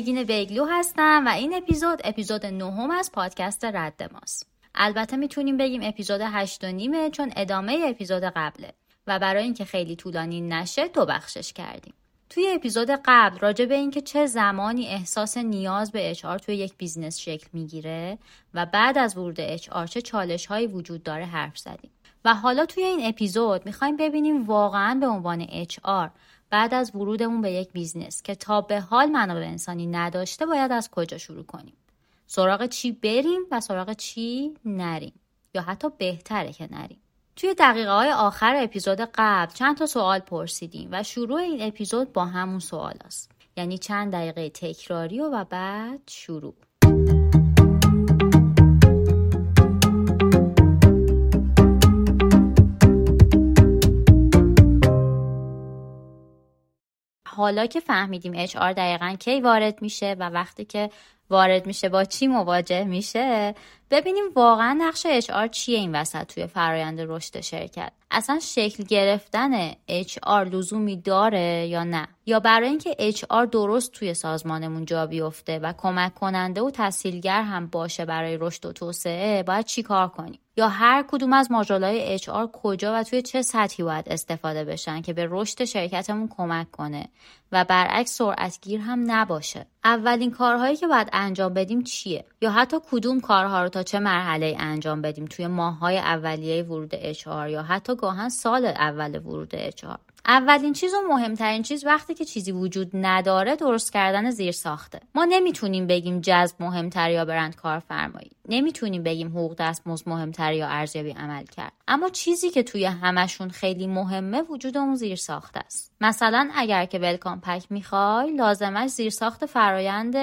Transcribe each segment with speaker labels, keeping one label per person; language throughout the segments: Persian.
Speaker 1: نگین بیگلو هستم و این اپیزود اپیزود نهم از پادکست رد ماست. البته می‌تونیم بگیم اپیزود هشت و نیمه چون ادامه اپیزود قبله و برای اینکه خیلی طولانی نشه دو بخشش کردیم. توی اپیزود قبل راجع به اینکه چه زمانی احساس نیاز به HR توی یک business شکل می‌گیره و بعد از ورود HR چه چالش هایی وجود داره حرف زدیم. و حالا توی این اپیزود می‌خوایم ببینیم واقعا به عنوان HR بعد از ورودمون به یک business که تا به حال منابع انسانی نداشته باید از کجا شروع کنیم؟ سراغ چی بریم و سراغ چی نریم؟ یا حتی بهتره که نریم؟ توی دقیقه های آخر اپیزود قبل چند تا سوال پرسیدیم و شروع این اپیزود با همون سوالاست. یعنی چند دقیقه تکراری و, و بعد شروع. حالا که فهمیدیم HR دقیقا کی وارد میشه و وقتی که وارد میشه با چی مواجه میشه ببینیم واقعا نقش HR چیه این وسط توی فرایند رشد شرکت؟ اصلا شکل گرفتن HR لزومی داره یا نه؟ یا برای اینکه HR درست توی سازمانمون جا بیفته و کمک کننده و تسهیلگر هم باشه برای رشد و توسعه باید چیکار کنیم؟ یا هر کدوم از ماژولای HR کجا و توی چه سطحی باید استفاده بشن که به رشد شرکتمون کمک کنه و برعکس سرعتگیر هم نباشه؟ اولین کارهایی که باید انجام بدیم چیه؟ یا حتی کدوم کارها رو تا چه مرحله انجام بدیم؟ توی ماههای اولیه ورود HR یا حتی گاهن سال اول ورود HR اولین چیز و مهمترین چیز وقتی که چیزی وجود نداره درست کردن زیر ساخته. ما نمی‌تونیم بگیم جذب مهمتر یا برند کارفرمایی. نمی‌تونیم بگیم حقوق دستمزد مهمتر یا ارزیابی عمل کرد. اما چیزی که توی همشون خیلی مهمه وجود اون زیر ساخته است. مثلا اگر که ولکام پک می‌خوای لازمش زیر ساخت فرایند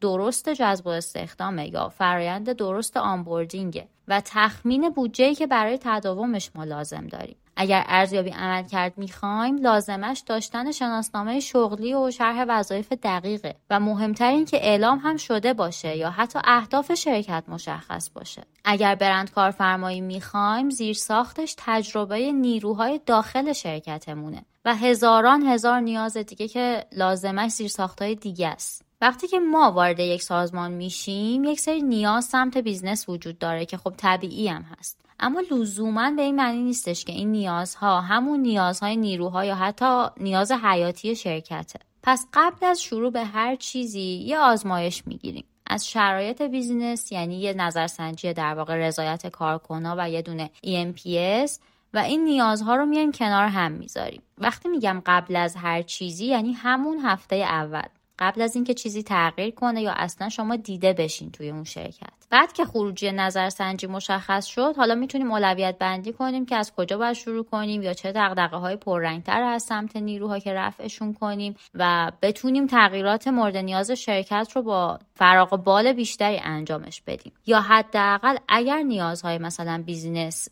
Speaker 1: درست جذب و استخدامه یا فرایند درست onboarding ه و تخمین بودجه که برای تداومش ما لازم داریم. اگر ارزیابی عمل کرد می‌خوایم لازمش داشتن شناسنامه شغلی و شرح وظایف دقیقه و مهمتر این که اعلام هم شده باشه یا حتی اهداف شرکت مشخص باشه. اگر برند کارفرمایی می‌خوایم زیر ساختش تجربه نیروهای داخل شرکتمونه و هزاران هزار نیاز دیگه که لازمش زیر ساختهای دیگه است. وقتی که ما وارد یک سازمان میشیم یک سری نیاز سمت business وجود داره که خب طبیعی هم هست. اما لزوما به این معنی نیستش که این نیازها همون نیازهای نیروها یا حتی نیاز حیاتی شرکته. پس قبل از شروع به هر چیزی یه آزمایش می‌گیریم. از شرایط business یعنی یه نظرسنجی در واقع رضایت کارکنها و یه دونه eNPS و این نیازها رو میایم کنار هم می‌ذاریم. وقتی میگم قبل از هر چیزی یعنی همون هفته اول. قبل از اینکه چیزی تغییر کنه یا اصلا شما دیده بشین توی اون شرکت. بعد که خروجی نظرسنجی مشخص شد حالا می‌تونیم اولویت بندی کنیم که از کجا باید شروع کنیم یا چه دغدغه های پررنگتر از سمت نیروها که رفعشون کنیم و بتونیم تغییرات مورد نیاز شرکت رو با فراغ بال بیشتری انجامش بدیم. یا حداقل اگر نیازهای مثلا business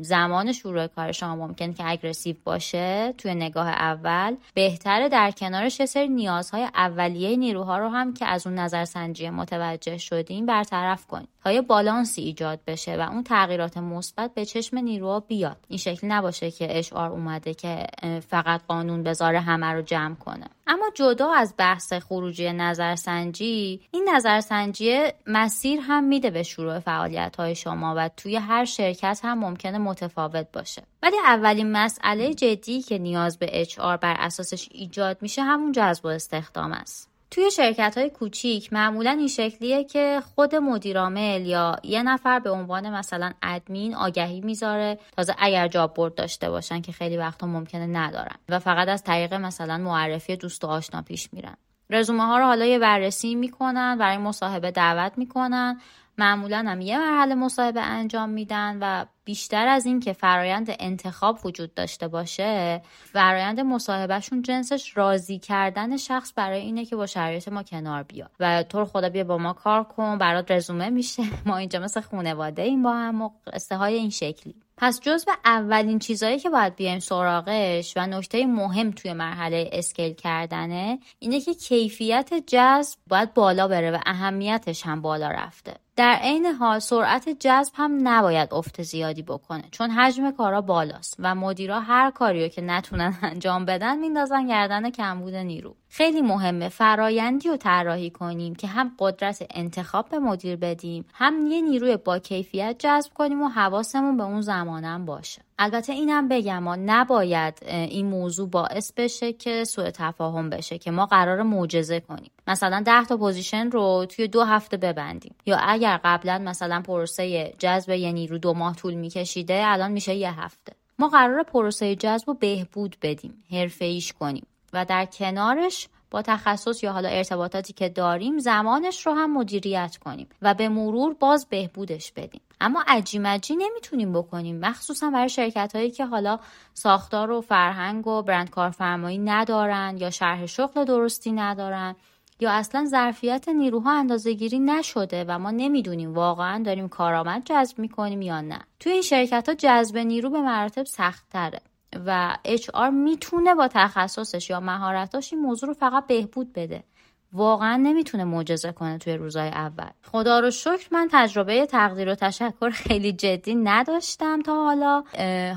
Speaker 1: زمان شروع کار شما ممکن که اگریسیو باشه توی نگاه اول بهتره در کنارش یه سری نیازهای اولیه نیروها رو هم که از اون نظرسنجی متوجه شدیم برطرف کنیم تا یه بالانسی ایجاد بشه و اون تغییرات مثبت به چشم نیروها بیاد. این شکل نباشه که اشعار اومده که فقط قانون بذاره همه رو جمع کنه. اما جدا از بحث خروجی نظرسنجی این نظرسنجی مسیر هم میده به شروع فعالیت های شما و توی هر شرکت هم ممکنه متفاوت باشه. ولی اولین مسئله جدی که نیاز به HR بر اساسش ایجاد میشه همون جذب و استخدام است. توی شرکت های کوچیک معمولا این شکلیه که خود مدیرامل یا یه نفر به عنوان مثلا ادمین آگهی می‌ذاره. تازه اگر جاب برد داشته باشن که خیلی وقتا ممکنه ندارن و فقط از طریق مثلا معرفی دوست و آشنا پیش میرن. رزومه ها رو حالا یه بررسی می‌کنن برای مصاحبه دعوت می‌کنن معمولا هم یه مرحله مصاحبه انجام میدن و بیشتر از این که فرایند انتخاب وجود داشته باشه فرایند مصاحبهشون جنسش راضی کردن شخص برای اینه که با شرایط ما کنار بیاد و تو خدا بیا با ما کار کن برات رزومه میشه. ما اینجا مثل خونواده این با هم و های این شکلی. پس جزو اولین چیزهایی که باید بیایم سراغش و نکته مهم توی مرحله scale کردنه اینه که کیفیت جذب باید بالا بره و اهمیتش هم بالا رفته. در عین حال سرعت جذب هم نباید افت زیادی بکنه چون حجم کارا بالاست و مدیرا هر کاریو که نتونن انجام بدن میندازن گردن کمبود نیرو. خیلی مهمه فرایندی رو طراحی کنیم که هم قدرت انتخاب به مدیر بدیم هم یه نیروی با کیفیت جذب کنیم و حواسمون به اون زمانم باشه. البته اینم بگم ما نباید این موضوع باعث بشه که سوء تفاهم بشه که ما قرار معجزه کنیم. مثلا ده تا position رو توی دو هفته ببندیم. یا اگر قبلا مثلا پروسه جذب یه نیرو دو ماه طول میکشیده الان میشه یه هفته. ما قرار پروسه جذب رو بهبود بدیم حرفه ایش کنیم. و در کنارش با تخصص یا حالا ارتباطاتی که داریم زمانش رو هم مدیریت کنیم و به مرور باز بهبودش بدیم. اما عجیمجی نمی‌تونیم بکنیم مخصوصا برای شرکت هایی که حالا ساختار و فرهنگ و برند کارفرمایی ندارن یا شرح شغل درستی ندارن یا اصلا ظرفیت نیروها اندازه گیری نشده و ما نمی‌دونیم واقعا داریم کارآمد جذب می‌کنیم یا نه. توی این شرکت ها جذب نیرو به مراتب سختتره. و HR می‌تونه با تخصصش یا مهارتاش این موضوع رو فقط بهبود بده. واقعا نمی‌تونه معجزه کنه توی روزای اول. خدا رو شکر من تجربه تقدیر و تشکر خیلی جدی نداشتم تا حالا.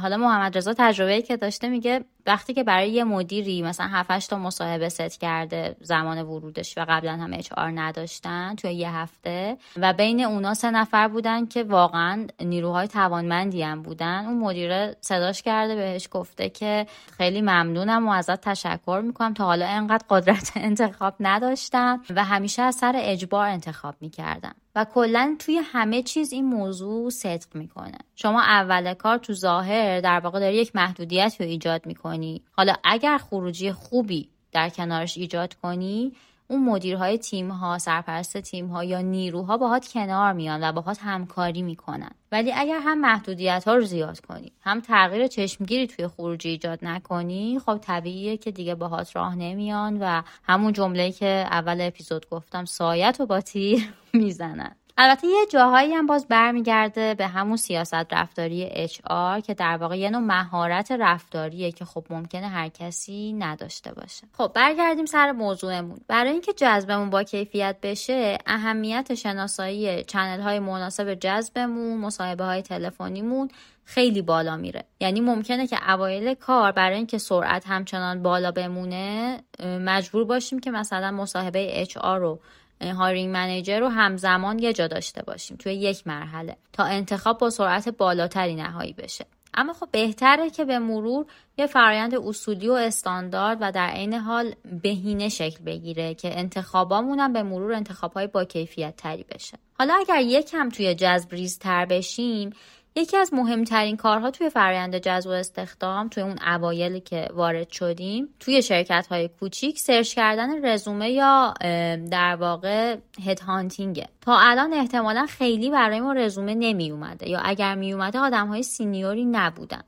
Speaker 1: حالا محمد رضا تجربه که داشته میگه وقتی که برای یه مدیری مثلا 7 تا مصاحبه ست کرده زمان ورودش و قبلا هم اچ آر نداشتن توی یه هفته و بین اونا سه نفر بودن که واقعا نیروهای توانمندی هم بودن اون مدیر صداش کرده بهش گفته که خیلی ممنونم و ازت تشکر می‌کنم. تا حالا انقدر قدرت انتخاب نداشتم و همیشه از سر اجبار انتخاب می‌کردم. و کلا توی همه چیز این موضوع صدق می‌کنه. شما اول کار تو ظاهر در واقع داری یک محدودیت رو ایجاد می‌کنی. حالا اگر خروجی خوبی در کنارش ایجاد کنی اون مدیرهای تیم ها سرپرست تیم ها یا نیروها باهات کنار میان و باهات همکاری می‌کنن. ولی اگر هم محدودیت ها رو زیاد کنی هم تغییر چشمگیری توی خروجی ایجاد نکنی خب طبیعیه که دیگه باهات راه نمیان و همون جمله که اول اپیزود گفتم سایت و با تیر می‌زنن. البته یه جاهایی هم باز برمیگرده به همون سیاست رفتاری HR که در واقع یه نوع مهارت رفتاریه که خب ممکنه هر کسی نداشته باشه. خب برگردیم سر موضوعمون. برای اینکه جذبمون با کیفیت بشه اهمیت شناسایی چنل های مناسب جذبمون مصاحبه های تلفنیمون خیلی بالا میره. یعنی ممکنه که اوایل کار برای اینکه سرعت همچنان بالا بمونه مجبور باشیم که مثلا مصاحبه HR رو hiring manager رو همزمان یه جا داشته باشیم توی یک مرحله تا انتخاب با سرعت بالاتری نهایی بشه. اما خب بهتره که به مرور یه فرایند اصولی و استاندارد و در عین حال بهینه شکل بگیره که انتخابامون هم به مرور انتخابهای با کیفیت تری بشه. حالا اگر یکم توی جذب ریز تر بشیم یکی از مهمترین کارها توی فرآیند جذب و استخدام توی اون اوایلی که وارد شدیم توی شرکت های کوچیک search کردن رزومه یا در واقع هد هانتینگه تا الان احتمالا خیلی برای ما رزومه نمی اومده یا اگر می اومده آدم های سینیوری نبودن.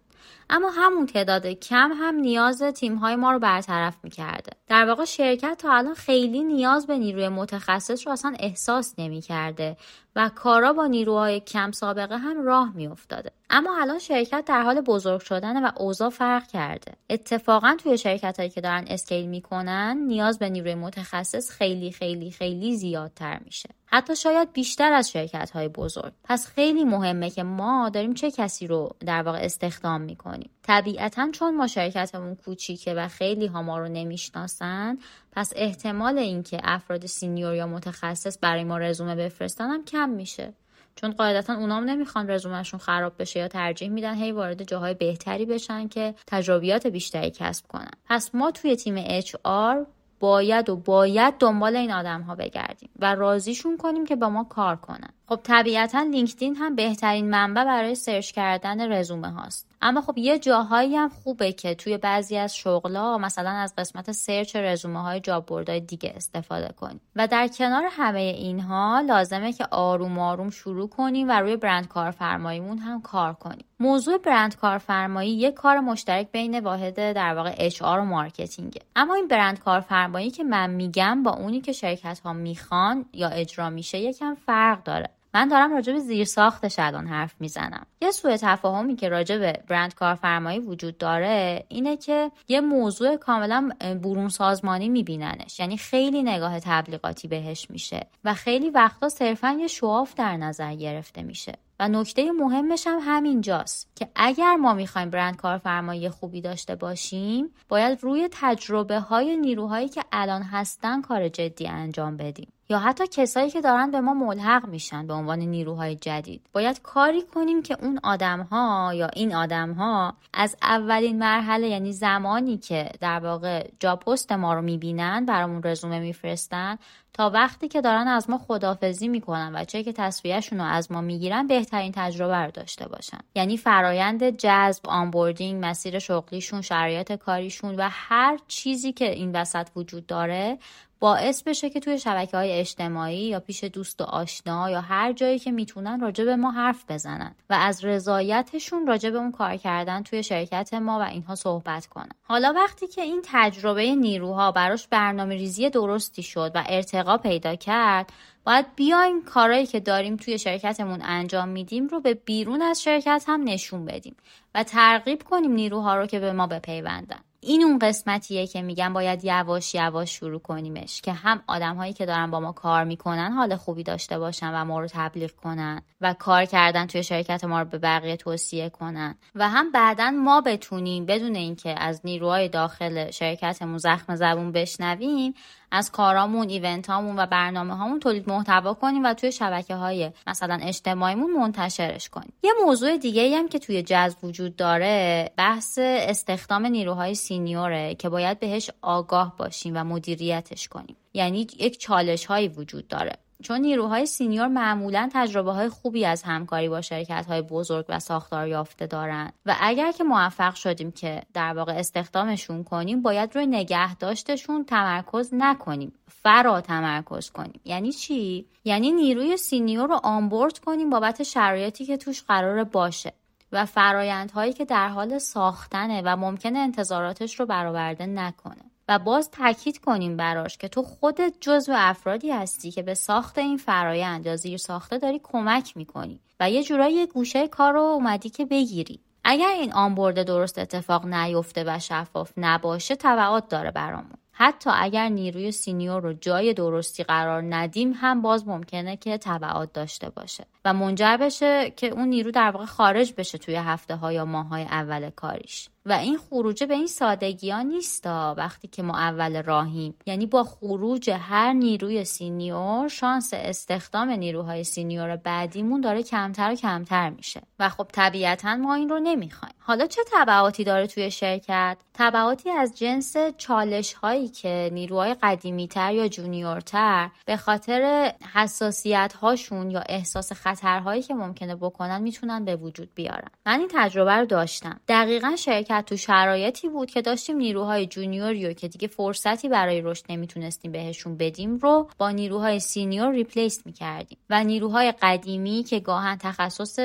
Speaker 1: اما همون تعداد کم هم نیاز تیم های ما رو برطرف می‌کرده. در واقع شرکت تا الان خیلی نیاز به نیروی متخصص رو اصلا احساس نمی‌کرده. و کارا با نیروهای کم سابقه هم راه میافتاده. اما الان شرکت در حال بزرگ شدن و اوضاع فرق کرده. اتفاقا توی شرکت هایی که دارن اسکیل می‌کنن نیاز به نیروی متخصص خیلی خیلی خیلی زیادتر میشه. حتی شاید بیشتر از شرکت های بزرگ. پس خیلی مهمه که ما داریم چه کسی رو در واقع استخدام می‌کنیم. طبیعتا چون ما شرکتمون کوچیکه و خیلی ها ما رو نمی‌شناسن پس احتمال اینکه افراد senior یا متخصص برای ما رزومه بفرستن هم کم میشه. چون قاعدتا اونام نمی‌خوان رزومهشون خراب بشه یا ترجیح میدن هی وارد جاهای بهتری بشن که تجربیات بیشتری کسب کنن. پس ما توی تیم HR باید و باید دنبال این آدم ها بگردیم و راضیشون کنیم که با ما کار کنن. خب طبیعتا لینکدین هم بهترین منبع برای search کردن رزومه هاست. اما خب یه جاهایی هم خوبه که توی بعضی از شغلا مثلا از قسمت search رزومه های job دیگه استفاده کنیم و در کنار همه اینها لازمه که آروم آروم شروع کنیم و روی برند کارفرماییمون هم کار کنیم. موضوع برند کارفرمایی یک کار مشترک بین واحد در واقع اچ و مارکتینگه. اما این برند کارفرمایی که من میگم با اونی که شرکت ها می‌خوان یا اجرا میشه یکم فرق داره. من دارم راجع به زیر ساختش الان حرف می‌زنم. یه سوء تفاهمی که راجع به برند کارفرمایی وجود داره اینه که یه موضوع کاملا برون سازمانی میبیننش. یعنی خیلی نگاه تبلیغاتی بهش میشه و خیلی وقتا صرفا یه شواف در نظر گرفته میشه. و نکته مهمش هم همینجاست که اگر ما می‌خوایم برند کارفرمایی خوبی داشته باشیم باید روی تجربه های نیروهایی که الان هستن کار جدی انجام بدیم. یا حتی کسایی که دارن به ما ملحق میشن به عنوان نیروهای جدید. باید کاری کنیم که اون آدم ها یا این آدم ها از اولین مرحله یعنی زمانی که در واقع جا پست ما رو می‌بینن برامون رزومه میفرستن تا وقتی که دارن از ما خدافزی می‌کنن و چه که تصویهشون رو از ما می‌گیرن بهترین تجربه رو داشته باشن. یعنی فرایند جذب آنبوردینگ مسیر شغلیشون شرایط کاریشون و هر چیزی که این وسط وجود داره باعث بشه که توی شبکه های اجتماعی یا پیش دوست و آشنا یا هر جایی که می‌تونن راجع به ما حرف بزنن و از رضایتشون راجع به اون کار کردن توی شرکت ما و اینها صحبت کنن. حالا وقتی که این تجربه نیروها براش برنامه ریزی درستی شد و ارتقا پیدا کرد باید بیایم کارهایی که داریم توی شرکتمون انجام میدیم رو به بیرون از شرکت هم نشون بدیم و ترغیب کنیم نیروها رو که به ما بپیوندن. این اون قسمتیه که میگم باید یواش یواش شروع کنیمش که هم آدم هایی که دارن با ما کار می‌کنن حال خوبی داشته باشن و ما رو تبلیغ کنن و کار کردن توی شرکت ما رو به بقیه توصیه کنن و هم بعدا ما بتونیم بدون اینکه از نیروهای داخل شرکتمون زخم زبون بشنویم از کارامون event هامون و برنامه هامون تولید محتوا کنیم و توی شبکه های مثلا اجتماعیمون منتشرش کنیم. یه موضوع دیگه هم که توی جذب وجود داره بحث استخدام نیروهای senior ه که باید بهش آگاه باشیم و مدیریتش کنیم. یعنی یک چالش هایی وجود داره. چون نیروهای senior معمولا تجربه های خوبی از همکاری با شرکت های بزرگ و ساختار یافته دارند. و اگر که موفق شدیم که در واقع استخدامشون کنیم باید روی نگه داشتشون تمرکز نکنیم. فرا تمرکز کنیم. یعنی چی؟ یعنی نیروی senior رو onboard کنیم بابت شرایطی که توش قرار باشه و فرایندهایی که در حال ساختنه و ممکنه انتظاراتش رو برآورده نکنه. و باز تاکید کنیم براش که تو خودت جزو افرادی هستی که به ساخت این فرایند یا ساخته داری کمک می‌کنی و یه جورایی گوشه کار رو اومدی که بگیری. اگر این آنبورد درست اتفاق نیفته و شفاف نباشه تبعات داره برامون. حتی اگر نیروی سینیور رو جای درستی قرار ندیم هم باز ممکنه که تبعات داشته باشه و منجر بشه که اون نیرو در واقع خارج بشه توی هفته ها یا ماه های اول کاریش. و این خروجه به این سادگی ها نیست وقتی که ما اول راهیم. یعنی با خروج هر نیروی senior شانس استخدام نیروهای senior بعدیمون داره کمتر و کمتر میشه. و خب طبیعتا ما این رو نمی‌خوایم. حالا چه تبعاتی داره توی شرکت؟ تبعاتی از جنس چالش هایی که نیروهای قدیمی تر یا junior تر به خاطر حساسیت هاشون یا احساس خطرهایی که ممکنه بکنن می‌تونن به وجود بیارن. من این تجربه رو داشتم. دقیقا شرکت تو شرایطی بود که داشتیم نیروهای junior ی که دیگه فرصتی برای رشد نمی‌تونستیم بهشون بدیم رو با نیروهای senior replace می‌کردیم و نیروهای قدیمی که گاهن تخصص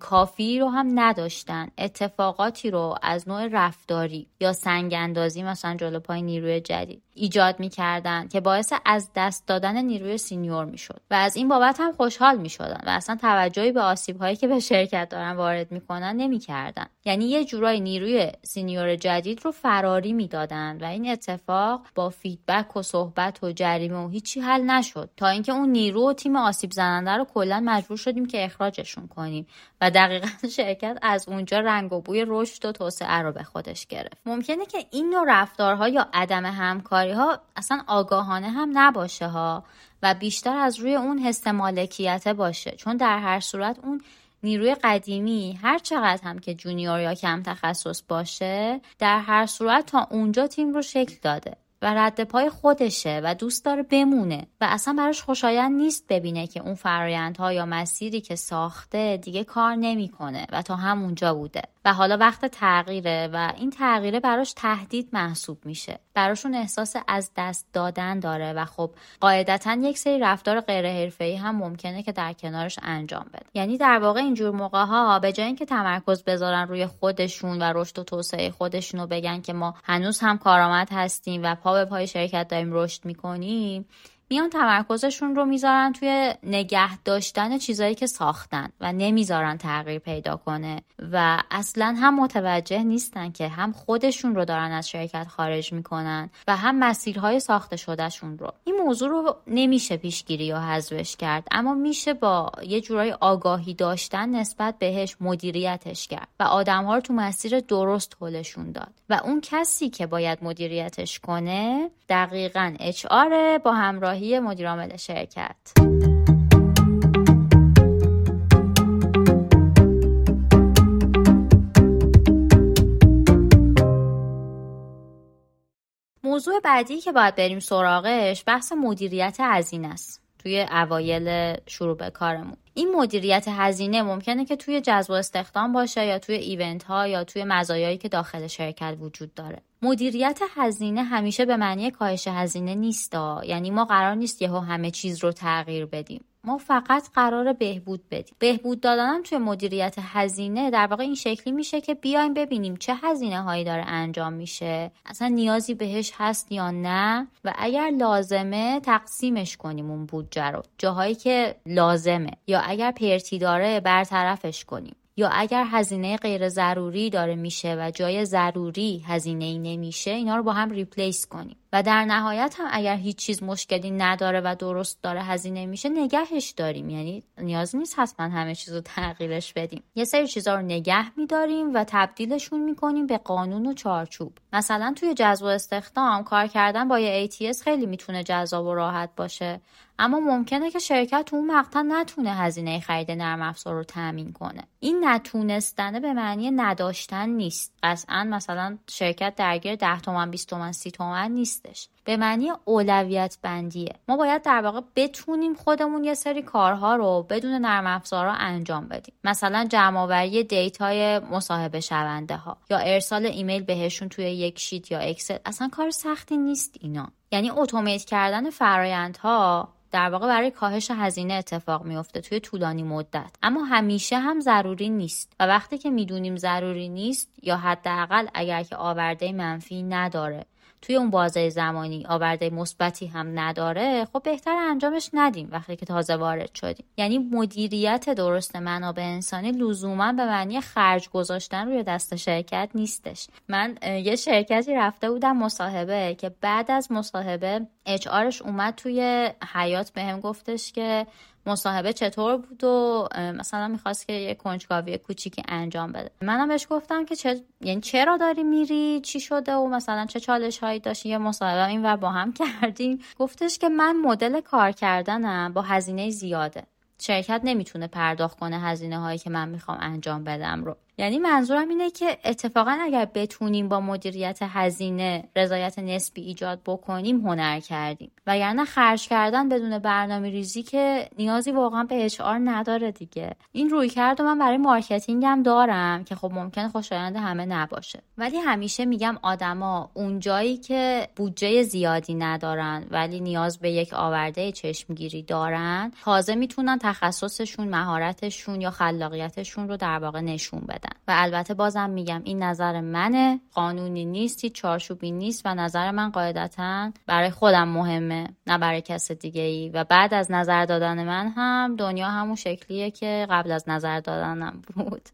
Speaker 1: کافی رو هم نداشتن اتفاقاتی رو از نوع رفتاری یا سنگ اندازی مثلا جلو پای نیروی جدید. ایجاد می‌کردن که باعث از دست دادن نیروی senior می‌شد و از این بابت هم خوشحال می‌شدن و اصلا توجهی به آسیب هایی که به شرکت دارن وارد می‌کنن نمی‌کردن. یعنی یه جورای نیروی senior جدید رو فراری می‌دادند و این اتفاق با feedback و صحبت و جریمه و هیچی حل نشد تا اینکه اون نیرو و تیم آسیب زننده رو کلا مجبور شدیم که اخراجشون کنیم و دقیقا شرکت از اونجا رنگ و بوی رشد و توسعه رو به خودش گرفت. ممکنه که این نوع رفتارها یا عدم همکاری ها اصلا آگاهانه هم نباشه ها و بیشتر از روی اون حس مالکیت باشه. چون در هر صورت اون نیروی قدیمی هر چقدر هم که جونیور یا کم تخصص باشه در هر صورت تا اونجا تیم رو شکل داده و رد پای خودشه و دوست داره بمونه و اصلا براش خوشایند نیست ببینه که اون فرایندها یا مسیری که ساخته دیگه کار نمی‌کنه و تا همونجا بوده. و حالا وقت تغییره و این تغییره براش تهدید محسوب میشه. براشون احساس از دست دادن داره و خب قاعدتا یک سری رفتار غیر حرفه‌ای هم ممکنه که در کنارش انجام بده. یعنی در واقع اینجور موقع ها به جای اینکه تمرکز بذارن روی خودشون و رشد و توسعه خودشون رو بگن که ما هنوز هم کارآمد هستیم و پا به پای شرکت داریم رشد می‌کنیم میان تمرکزشون رو می‌ذارن توی نگه داشتن چیزایی که ساختن و نمی‌ذارن تغییر پیدا کنه و اصلا هم متوجه نیستن که هم خودشون رو دارن از شرکت خارج می‌کنن و هم مسیرهای ساخته شدهشون رو. این موضوع رو نمیشه پیشگیری یا حذفش کرد اما میشه با یه جورای آگاهی داشتن نسبت بهش مدیریتش کرد و آدمها رو تو مسیر درست حلشون داد. و اون کسی که باید مدیریتش کنه دقیقا اچ با همراهی مدیرعامل شرکت. موضوع بعدی که باید بریم سراغش بحث مدیریت هزینه است. توی اوایل شروع به کارمون. این مدیریت هزینه ممکنه که توی جذب و استخدام باشه یا توی ایونت ها یا توی مزایایی که داخل شرکت وجود داره. مدیریت هزینه همیشه به معنی کاهش هزینه نیست یعنی ما قرار نیست یهو همه چیز رو تغییر بدیم. ما فقط قرار بهبود بدیم. بهبود دادنم توی مدیریت هزینه در واقع این شکلی میشه که بیایم ببینیم چه هزینه هایی داره انجام میشه. اصلا نیازی بهش هست یا نه؟ و اگر لازمه تقسیمش کنیم اون بودجه رو. جاهایی که لازمه یا اگر پرتی داره برطرفش کنیم. یا اگر هزینه غیر ضروری داره میشه و جای ضروری هزینه ای نمیشه اینا رو با هم ریپلیس کنیم. و در نهایت هم اگر هیچ چیز مشکلی نداره و درست داره هزینه میشه نگهش داریم. یعنی نیاز نیست حتما همه چیز رو تغییرش بدیم. یه سری چیزا رو نگه میداریم و تبدیلشون می‌کنیم به قانون و چارچوب. مثلا توی جذب و استخدام کار کردن با یه ATS خیلی می‌تونه جذاب و راحت باشه. اما ممکنه که شرکت تو اون مقطع نتونه هزینه خرید نرم افزار رو تامین کنه. این نتونستنه به معنی نداشتن نیست. قطعا مثلا شرکت درگیر 10 تومن 20 تومن 30 تومن نیستش. به معنی اولویت بندیه. ما باید در واقع بتونیم خودمون یه سری کارها رو بدون نرم افزارا انجام بدیم. مثلا جمع آوری data ی مصاحبه شونده ها یا ارسال ایمیل بهشون توی یک sheet یا اکسل. اصلا کار سختی نیست اینا. یعنی automate کردن فرایندها در واقع برای کاهش هزینه اتفاق میفته توی طولانی مدت. اما همیشه هم ضروری نیست. و وقتی که می‌دونیم ضروری نیست یا حداقل اگر که آورده منفی نداره توی اون بازه زمانی آورده مثبتی هم نداره خب بهتر انجامش ندیم وقتی که تازه وارد شدیم. یعنی مدیریت درست منابع انسانی لزوما به معنی خرج گذاشتن روی دست شرکت نیستش. من یه شرکتی رفته بودم مصاحبه که بعد از مصاحبه اچ اومد توی حیات بهم گفتش که مصاحبه چطور بود و مثلا می‌خواست که یه کنجکاوی کوچیکی انجام بده. منم بهش گفتم که چه... یعنی چرا داری میری؟ چی شده؟ و مثلا چه چالش هایی داشتی؟ یه مصاحبه این و با هم کردیم. گفتش که من مدل کار کردنم با هزینه زیاده. شرکت نمی‌تونه پرداخت کنه هزینه هایی که من می‌خوام انجام بدم رو. یعنی منظورم اینه که اتفاقا اگر بتونیم با مدیریت هزینه رضایت نسبی ایجاد بکنیم هنر کردیم. وگرنه خرج کردن بدون برنامه ریزی که نیازی واقعا به HR نداره دیگه. این رویکرد و من برای marketing هم دارم که خب ممکنه خوشایند همه نباشه. ولی همیشه میگم آدما اون جایی که بودجه زیادی ندارن ولی نیاز به یک آورده چشمگیری دارن تازه می‌تونن تخصصشون مهارتشون یا خلاقیتشون رو در واقع نشون بدن. و البته بازم میگم این نظر منه. قانونی نیست هیچ چارچوبی نیست و نظر من قاعدتا برای خودم مهمه نه برای کس دیگه ای و بعد از نظر دادن من هم دنیا همون شکلیه که قبل از نظر دادنم بود.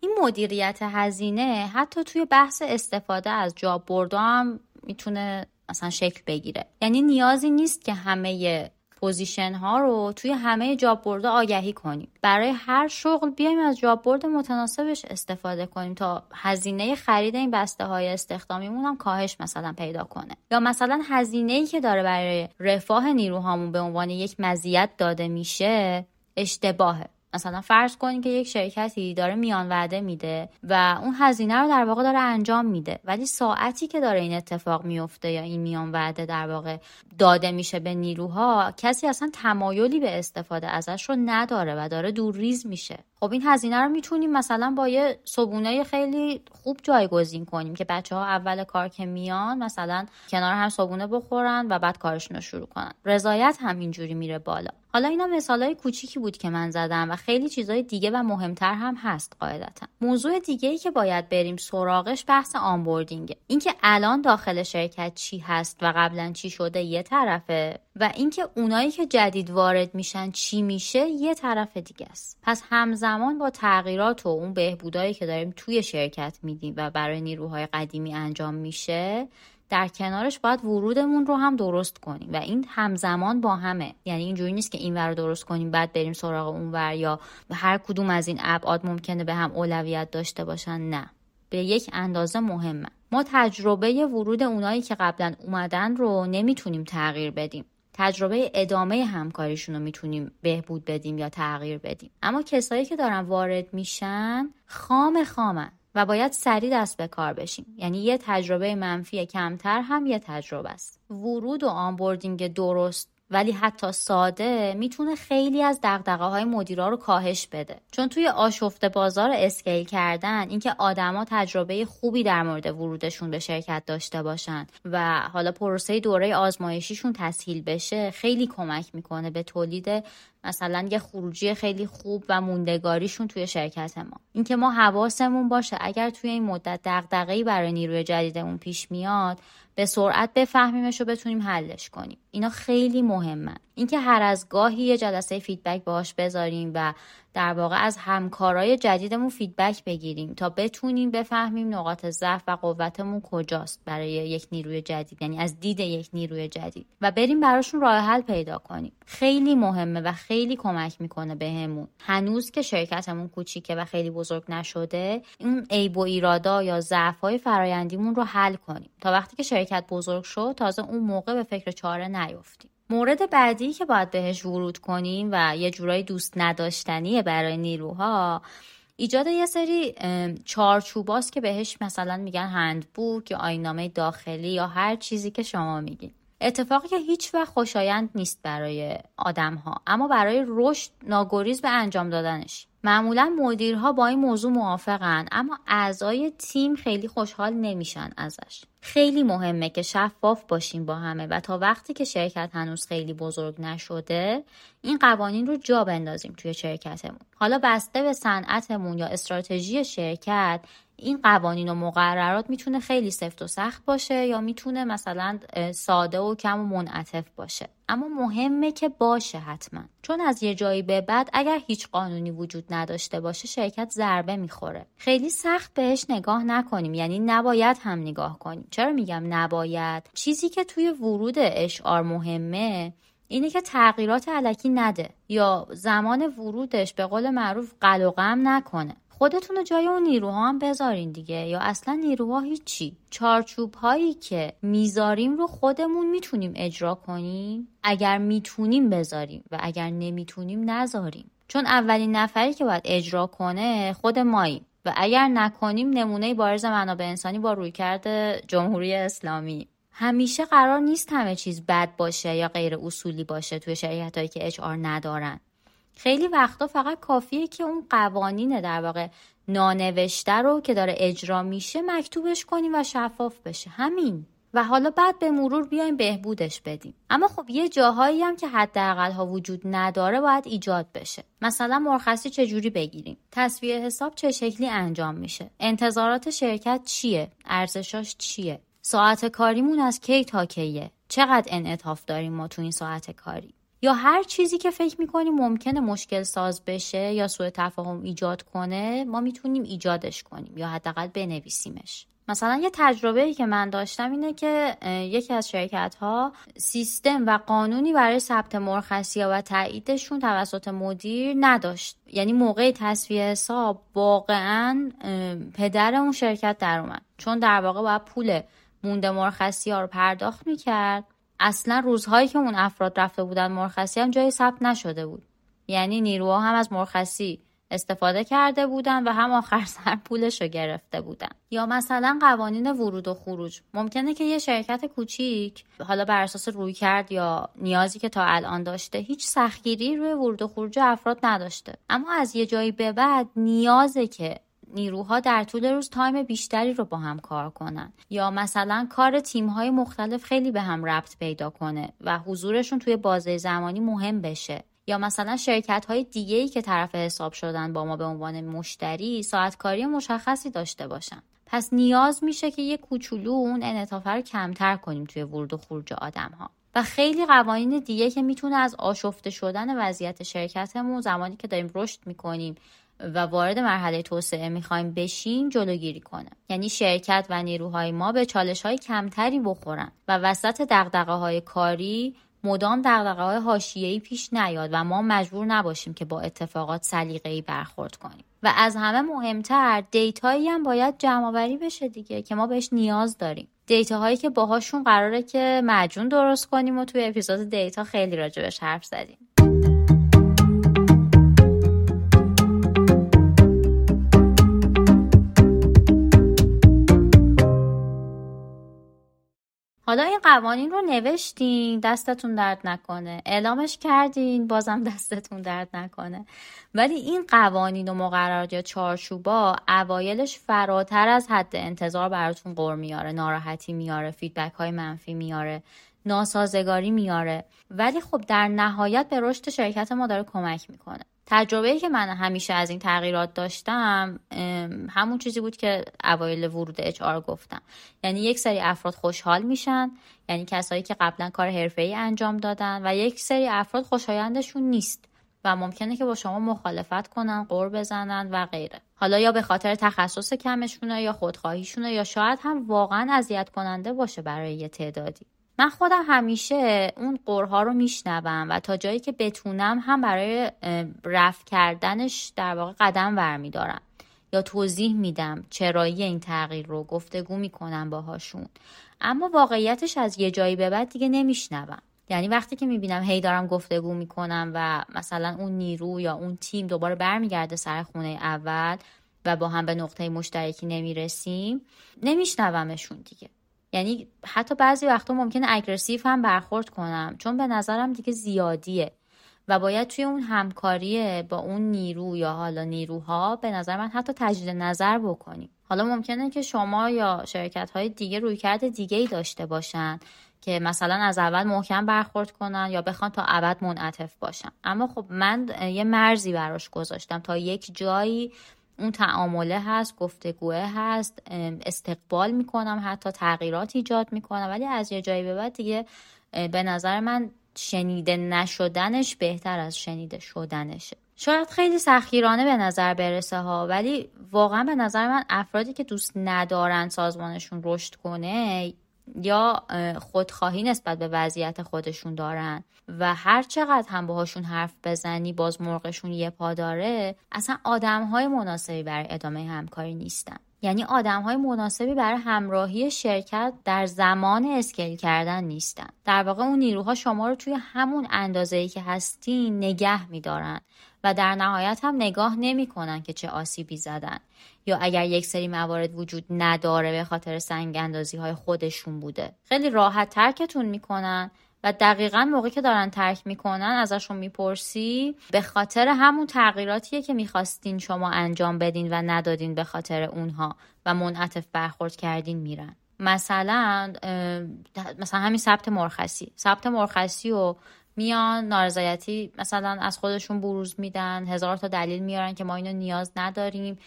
Speaker 1: این مدیریت هزینه حتی توی بحث استفاده از جاب بردام می‌تونه مثلا شکل بگیره. یعنی نیازی نیست که همه position ها رو توی همه job board آگهی کنیم. برای هر شغل بیایم از job board متناسبش استفاده کنیم تا هزینه خرید این بسته های استخدامیمون هم کاهش مثلا پیدا کنه. یا مثلا هزینه ای که داره برای رفاه نیروهامون به عنوان یک مزیت داده میشه اشتباهه. مثلا فرض کنید که یک شرکتی داره میان وعده میده و اون هزینه رو در واقع داره انجام میده ولی ساعتی که داره این اتفاق میفته یا این میان وعده در واقع داده میشه به نیروها کسی اصلا تمایلی به استفاده ازش رو نداره و داره دور ریز میشه. خب این هزینه رو می‌تونیم مثلا با یه صبونه خیلی خوب جایگزین کنیم که بچه ها اول کار که میان مثلا کنار هم صبونه بخورن و بعد کارشون رو شروع کنن. رضایت هم اینجوری میره بالا. حالا اینا مثالای کوچیکی بود که من زدم و خیلی چیزای دیگه و مهمتر هم هست قاعدتا. موضوع دیگه ای که باید بریم سراغش بحث آنبوردینگه. اینکه الان داخل شرکت چی هست و قبلا چی شده یه طرفه. و اینکه اونایی که جدید وارد میشن چی میشه یه طرف دیگه است. پس همزمان با تغییرات و اون بهبودایی که داریم توی شرکت میدیم و برای نیروهای قدیمی انجام میشه در کنارش باید ورودمون رو هم درست کنیم و این همزمان با همه. یعنی اینجوری نیست که این ور رو درست کنیم بعد بریم سراغ اون ور یا هر کدوم از این ابعاد ممکنه به هم اولویت داشته باشن. نه. به یک اندازه مهمه. ما تجربه ورود اونایی که قبلا اومدن رو نمی‌تونیم تغییر بدیم. تجربه ادامه همکاریشون رو می‌تونیم بهبود بدیم یا تغییر بدیم. اما کسایی که دارن وارد میشن خام خامن و باید سریع دست به کار بشیم. یعنی یه تجربه منفی کمتر هم یه تجربه است. ورود و onboarding درست ولی حتی ساده می‌تونه خیلی از دغدغه های مدیرا رو کاهش بده. چون توی آشفته بازار اسکیل کردن اینکه آدما تجربه خوبی در مورد ورودشون به شرکت داشته باشن و حالا پروسه دوره آزمایشیشون تسهیل بشه خیلی کمک می‌کنه به تولید مثلا یه خروجی خیلی خوب و موندگاریشون توی شرکت ما. اینکه ما حواسمون باشه اگر توی این مدت دغدغه‌ای برای نیروی جدیدمون پیش میاد به سرعت بفهمیمش و بتونیم حلش کنیم. اینا خیلی مهمن. اینکه هر از گاهی یه جلسه فیدبک باهاش بذاریم و در واقع از همکارای جدیدمون فیدبک بگیریم تا بتونیم بفهمیم نقاط ضعف و قوتمون کجاست برای یک نیروی جدید یعنی از دید یک نیروی جدید. و بریم براشون راه حل پیدا کنیم. خیلی مهمه و خیلی کمک می‌کنه بهمون. هنوز که شرکتمون کوچیکه و خیلی بزرگ نشده اون عیب و ایرادا یا ضعف های فرایندیمون رو حل کنیم. تا وقتی که شرکت بزرگ شد تازه اون موقع به فکر چاره نیفتیم مورد بعدی که باید بهش ورود کنیم و یه جورایی دوست نداشتنیه برای نیروها ایجاد یه سری چارچوباست که بهش مثلا میگن هندبوک یا آینامه داخلی یا هر چیزی که شما میگین. اتفاقی که هیچ وقت خوشایند نیست برای آدم ها اما برای رشد ناگریز به انجام دادنش. معمولا مدیرها با این موضوع موافقن اما اعضای تیم خیلی خوشحال نمیشن ازش. خیلی مهمه که شفاف باشیم با همه و تا وقتی که شرکت هنوز خیلی بزرگ نشده این قوانین رو جا بندازیم توی شرکتمون. حالا بسته به صنعتمون یا استراتژی شرکت این قوانین و مقررات می‌تونه خیلی سفت و سخت باشه یا می‌تونه مثلا ساده و کم و منعطف باشه. اما مهمه که باشه حتما. چون از یه جایی به بعد اگر هیچ قانونی وجود نداشته باشه شرکت ضربه می‌خوره. خیلی سخت بهش نگاه نکنیم. یعنی نباید هم نگاه کنیم. چرا میگم نباید؟ چیزی که توی ورود اشعار مهمه اینه که تغییرات علکی نده یا زمان ورودش به قول معروف قل و غم نکنه. خودتون رو جای اون نیروها هم بذارین دیگه. یا اصلا نیروها هیچی. چارچوب هایی که می‌ذاریم رو خودمون می‌تونیم اجرا کنیم. اگر می‌تونیم بذاریم و اگر نمی‌تونیم نذاریم. چون اولین نفری که باید اجرا کنه خود ماییم. و اگر نکنیم نمونه بارز منابع انسانی با رویکرد جمهوری اسلامی. همیشه قرار نیست همه چیز بد باشه یا غیر اصولی باشه توی شرکت هایی که اچ ندارن. خیلی وقتا فقط کافیه که اون قوانین در واقع نانوشته رو که داره اجرا میشه مکتوبش کنیم و شفاف بشه. همین. و حالا بعد به مرور بیایم بهبودش بدیم. اما خب یه جاهایی هم که حداقل ها وجود نداره باید ایجاد بشه. مثلا مرخصی چجوری بگیریم؟ تصویه حساب چه شکلی انجام میشه؟ انتظارات شرکت چیه؟ ارزشاش چیه؟ ساعت کاریمون از کی تا کیه؟ چقدر انعطاف داریم ما تو این ساعت کاری؟ یا هر چیزی که فکر می‌کنیم ممکنه مشکل ساز بشه یا سوء تفاهم ایجاد کنه ما می‌تونیم ایجادش کنیم یا حداقل بنویسیمش. مثلا یه تجربه ای که من داشتم اینه که یکی از شرکت ها سیستم و قانونی برای ثبت مرخصی و تاییدشون توسط مدیر نداشت. یعنی موقع تصویه حساب واقعا پدر اون شرکت در اومد. چون در واقع باید پول مونده مرخصی ها رو پرداخت می‌کرد. اصلا روزهایی که اون افراد رفته بودن مرخصی هم جای ثبت نشده بود. یعنی نیروها هم از مرخصی استفاده کرده بودن و هم آخر سر پولش رو گرفته بودن. یا مثلا قوانین ورود و خروج. ممکنه که یه شرکت کوچیک حالا بر اساس روی کرد یا نیازی که تا الان داشته هیچ سختگیری روی ورود و خروج افراد نداشته. اما از یه جایی به بعد نیازه که نیروها در طول روز تایم بیشتری رو با هم کار کنن. یا مثلا کار تیمهای مختلف خیلی به هم ربط پیدا کنه و حضورشون توی بازه زمانی مهم بشه. یا مثلا شرکت های دیگه ای که طرف حساب شدن با ما به عنوان مشتری ساعت کاری مشخصی داشته باشن. پس نیاز میشه که یه کوچولو اون انعطاف رو کمتر کنیم توی ورود و خروج آدم ها و خیلی قوانین دیگه که می‌تونه از آشفته شدن وضعیت شرکتمون زمانی که داریم رشد می‌کنیم و وارد مرحله توسعه می‌خوایم بشیم جلوگیری کنه. یعنی شرکت و نیروهای ما به چالش های کمتری بخورن و وسط دقدقه های کاری مدام دقدقه های حاشیه‌ای پیش نیاد و ما مجبور نباشیم که با اتفاقات سلیقه‌ای برخورد کنیم. و از همه مهمتر دیتایی هم باید جمع بشه دیگه که ما بهش نیاز داریم. دیتا هایی که باهاشون قراره که مجون درست کنیم و توی اپیزود دیتا خیلی راجبش حرف زدیم. حالا این قوانین رو نوشتین دستتون درد نکنه. اعلامش کردین بازم دستتون درد نکنه. ولی این قوانین و مقررات یا چارچوبا اوایلش فراتر از حد انتظار براتون قر میاره. ناراحتی میاره فیدبک های منفی میاره ناسازگاری میاره. ولی خب در نهایت به رشد شرکت ما داره کمک می‌کنه. تجربه که من همیشه از این تغییرات داشتم همون چیزی بود که اوایل ورود اچ آر گفتم. یعنی یک سری افراد خوشحال میشن یعنی کسایی که قبلا کار ای انجام دادن و یک سری افراد خوشایندشون نیست و ممکنه که با شما مخالفت کنن قور بزنن و غیره. حالا یا به خاطر تخصص کمشونه یا خودخواهیشونه یا شاید هم واقعا اذیت کننده باشه برای یه تعدادی. من خودم همیشه اون قرها رو میشنوم و تا جایی که بتونم هم برای رفت کردنش در واقع قدم برمیدارم یا توضیح میدم چرایی این تغییر رو گفتگو می‌کنم باهاشون. اما واقعیتش از یه جایی به بعد دیگه نمیشنوم. یعنی وقتی که می‌بینم هی دارم گفتگو می‌کنم و مثلا اون نیرو یا اون تیم دوباره برمیگرده سر خونه اول و با هم به نقطه مشترکی نمی‌رسیم نمیشنومشون دیگه. یعنی حتی بعضی وقتا ممکنه اگرسیو هم برخورد کنم. چون به نظرم دیگه زیادیه. و باید توی اون همکاری با اون نیرو یا حالا نیروها به نظر من حتی تجدید نظر بکنیم. حالا ممکنه که شما یا شرکت های دیگه رویکرد دیگه ای داشته باشن که مثلا از اول محکم برخورد کنن یا بخوان تا ابد منعطف باشن. اما خب من یه مرزی براش گذاشتم تا یک جایی اون تعامله هست گفتگوه هست استقبال می‌کنم حتی تغییرات ایجاد می‌کنم. ولی از یه جایی به بعد دیگه به نظر من شنیده نشدنش بهتر از شنیده شدنشه. شاید خیلی سخیرانه به نظر برسه ها ولی واقعا به نظر من افرادی که دوست ندارن سازمانشون رشد کنه یا خودخواهی نسبت به وضعیت خودشون دارن و هر چقدر هم باهاشون حرف بزنی باز مرغشون یه پا داره اصلا آدم های مناسبی برای ادامه همکاری نیستن. یعنی آدم های مناسبی برای همراهی شرکت در زمان اسکیل کردن نیستن. در واقع اون نیروها شما رو توی همون اندازه ای که هستین نگه میدارن و در نهایت هم نگاه نمی‌کنن که چه آسیبی زدن. یا اگر یک سری موارد وجود نداره به خاطر سنگ اندازی های خودشون بوده. خیلی راحت ترکتون می‌کنن و دقیقا موقعی که دارن ترک می‌کنن ازشون می‌پرسی به خاطر همون تغییراتیه که می‌خواستین شما انجام بدین و ندادین به خاطر اونها و منعطف برخورد کردین میرن. مثلا مثلا همین ثبت مرخصی. ثبت مرخصی و میان نارضایتی مثلا از خودشون بروز میدن هزار تا دلیل میارن که ما اینو نیاز نداریم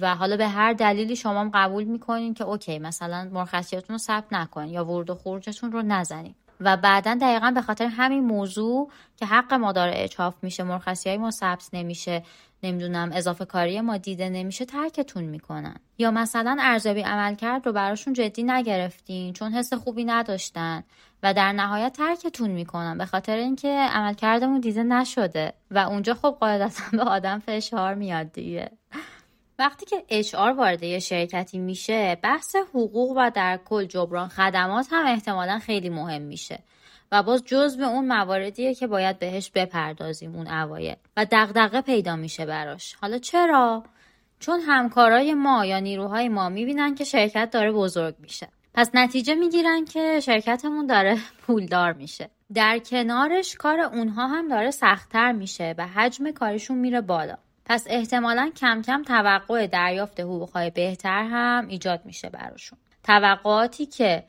Speaker 1: و حالا به هر دلیلی شما هم قبول می‌کنین که اوکی مثلا مرخصیاتون رو ثبت نکنین یا ورود و خروجتون رو نزنین. و بعدا دقیقا به خاطر همین موضوع که حق ما داره اچاف میشه مرخصی های ما ثبت نمیشه نمی‌دونم اضافه کاری ما دیده نمیشه ترکتون می‌کنن. یا مثلا ارزیابی عمل کرد رو براشون جدی نگرفتین چون حس خوبی نداشتن و در نهایت ترکتون می‌کنن به خاطر اینکه عملکردمون دیده نشده و اونجا خب قاعدتا به آدم فشار میاد دیگه. وقتی که HR وارد یه شرکتی میشه بحث حقوق و در کل جبران خدمات هم احتمالا خیلی مهم میشه. و باز جزء اون مواردیه که باید بهش بپردازیم اون اوایل. و دغدغه پیدا میشه براش. حالا چرا؟ چون همکارای ما یا نیروهای ما می‌بینن که شرکت داره بزرگ میشه. پس نتیجه می‌گیرن که شرکتمون داره پولدار میشه. در کنارش کار اونها هم داره سختتر میشه و حجم کارشون میره بالا. پس احتمالا کم کم توقع دریافت حقوقهای بهتر هم ایجاد میشه براشون. توقعاتی که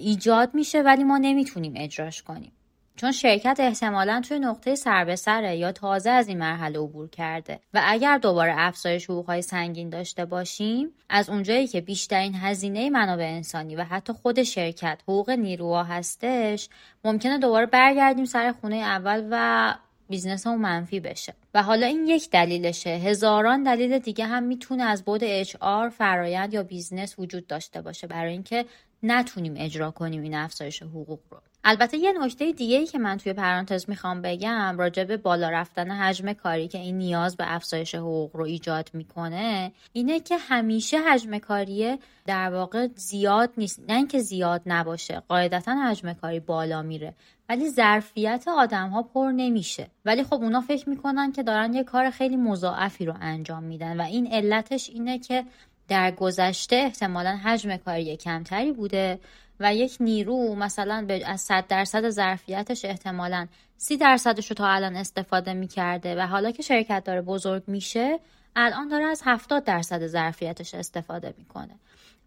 Speaker 1: ایجاد میشه ولی ما نمی‌تونیم اجراش کنیم. چون شرکت احتمالا توی نقطه سر به سره یا تازه از این مرحله عبور کرده. و اگر دوباره افزایش حقوقهای سنگین داشته باشیم از اونجایی که بیشترین هزینه منابع انسانی و حتی خود شرکت حقوق نیروها هستش ممکنه دوباره برگردیم سر خونه اول و business هم منفی بشه. و حالا این یک دلیلشه. هزاران دلیل دیگه هم می‌تونه از بعد HR فرایند یا business وجود داشته باشه. برای اینکه نتونیم اجرا کنیم این افزایش حقوق رو. البته یه نکته دیگه ای که من توی پرانتز می‌خوام بگم راجع به بالا رفتن حجم کاری که این نیاز به افزایش حقوق رو ایجاد می‌کنه اینه که همیشه حجم کاری در واقع زیاد نیست. نه اینکه زیاد نباشه قاعدتا حجم کاری بالا میره. ولی ظرفیت آدم ها پر نمیشه. ولی خب اونا فکر می‌کنن که دارن یه کار خیلی مضاعفی رو انجام میدن و این علتش اینه که در گذشته احتمالا حجم کاری کمتری بوده و یک نیرو مثلا از 100 درصد ظرفیتش احتمالا 30 درصدش رو تا الان استفاده می‌کرده و حالا که شرکت داره بزرگ میشه الان داره از 70 درصد ظرفیتش استفاده می‌کنه.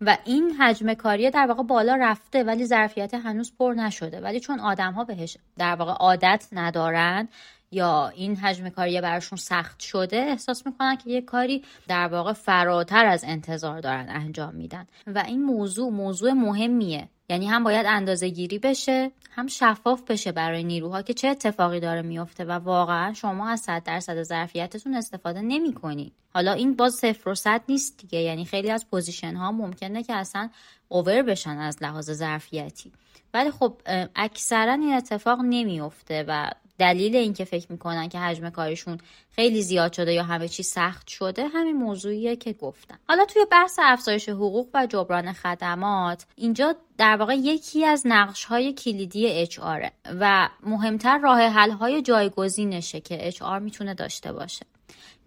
Speaker 1: و این حجم کاری در واقع بالا رفته ولی ظرفیت هنوز پر نشده. ولی چون آدم ها بهش در واقع عادت ندارن یا این حجم کاری براشون سخت شده احساس می‌کنن که یه کاری در واقع فراتر از انتظار دارن انجام میدن. و این موضوع موضوع مهمیه. یعنی هم باید اندازه گیری بشه هم شفاف بشه برای نیروها که چه اتفاقی داره میفته و واقعا شما از 100 درصد ظرفیتتون استفاده نمی کنید. حالا این باز صفر و صد نیست دیگه. یعنی خیلی از position ها ممکنه که اصلا اوور بشن از لحاظ ظرفیتی. ولی خب اکثرا این اتفاق نمیفته و دلیل اینکه فکر می‌کنن که حجم کارشون خیلی زیاد شده یا همه چی سخت شده همین موضوعیه که گفتم. حالا توی بحث افزایش حقوق و جبران خدمات اینجا در واقع یکی از نقش های کلیدی اچ و مهمتر راه حل های جایگزینشه که اچ می‌تونه داشته باشه.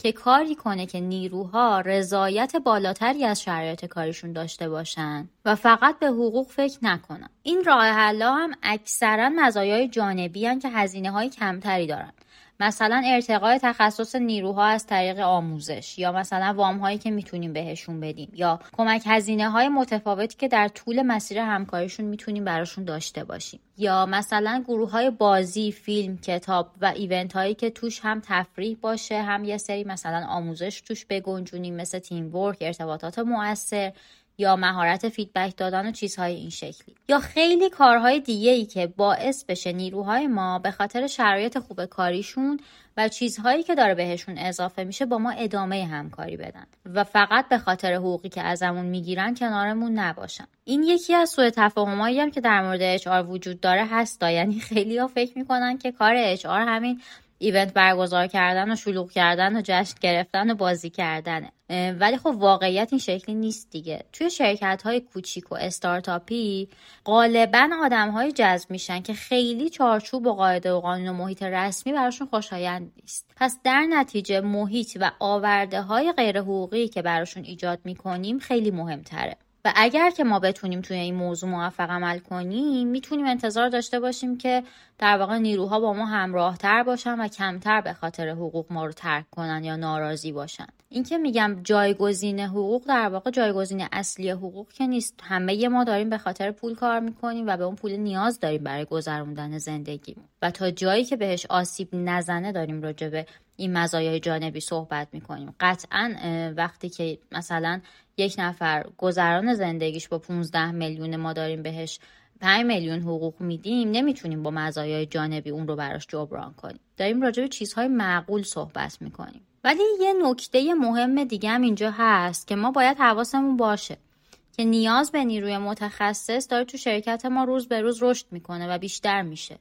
Speaker 1: که کاری کنه که نیروها رضایت بالاتری از شرایط کاریشون داشته باشن و فقط به حقوق فکر نکنن. این راه حلا هم اکثرا مزایای جانبی هن که هزینه های کمتری دارن. مثلا ارتقای تخصص نیروها از طریق آموزش یا مثلا وام هایی که می‌تونیم بهشون بدیم یا کمک هزینه های متفاوتی که در طول مسیر همکاریشون می‌تونیم براشون داشته باشیم یا مثلا گروه های بازی فیلم کتاب و ایونت هایی که توش هم تفریح باشه هم یه سری مثلا آموزش توش بگنجونیم مثل تیم ورک ارتباطات مؤثر یا مهارت فیدبک دادن و چیزهای این شکلی. یا خیلی کارهای دیگه ای که باعث بشه نیروهای ما به خاطر شرایط خوب کاریشون و چیزهایی که داره بهشون اضافه میشه با ما ادامه همکاری بدن. و فقط به خاطر حقوقی که ازمون می‌گیرن کنارمون نباشن. این یکی از سوء تفاهمایی هم که در مورد اچ وجود داره هستا یعنی خیلی ها فکر می‌کنن که کار اچ همین ایونت برگزار کردن و شلوغ کردن و جشن گرفتن و بازی کردنه. ولی خب واقعیت این شکلی نیست دیگه. توی شرکت های کوچیک و استارتاپی غالبا آدم های جذب میشن که خیلی چارچوب و قاعده و قانون و محیط رسمی براشون خوشایند نیست. پس در نتیجه محیط و آورده های غیر حقوقی که براشون ایجاد می‌کنیم خیلی مهمتره. و اگر که ما بتونیم توی این موضوع موفق عمل کنیم می‌تونیم انتظار داشته باشیم که در واقع نیروها با ما همراه تر باشن و کمتر به خاطر حقوق ما رو ترک کنن یا ناراضی باشن. این که میگم جایگزین حقوق در واقع جایگزین اصلی حقوق که نیست. همه ما داریم به خاطر پول کار می‌کنیم و به اون پول نیاز داریم برای گذروندن زندگیمون. و تا جایی که بهش آسیب نزنه داریم راجع به این مزایای جانبی صحبت می‌کنیم. قطعا وقتی که مثلا یک نفر گذران زندگیش با 15 میلیون ما داریم بهش 5 میلیون حقوق میدیم نمی‌تونیم با مزایای جانبی اون رو براش جبران کنیم. داریم راجع به چیزهای معقول صحبت می‌کنیم. ولی یه نکته مهم دیگه هم اینجا هست که ما باید حواسمون باشه که نیاز به نیروی متخصص داره تو شرکت ما روز به روز رشد می‌کنه و بیشتر میشه.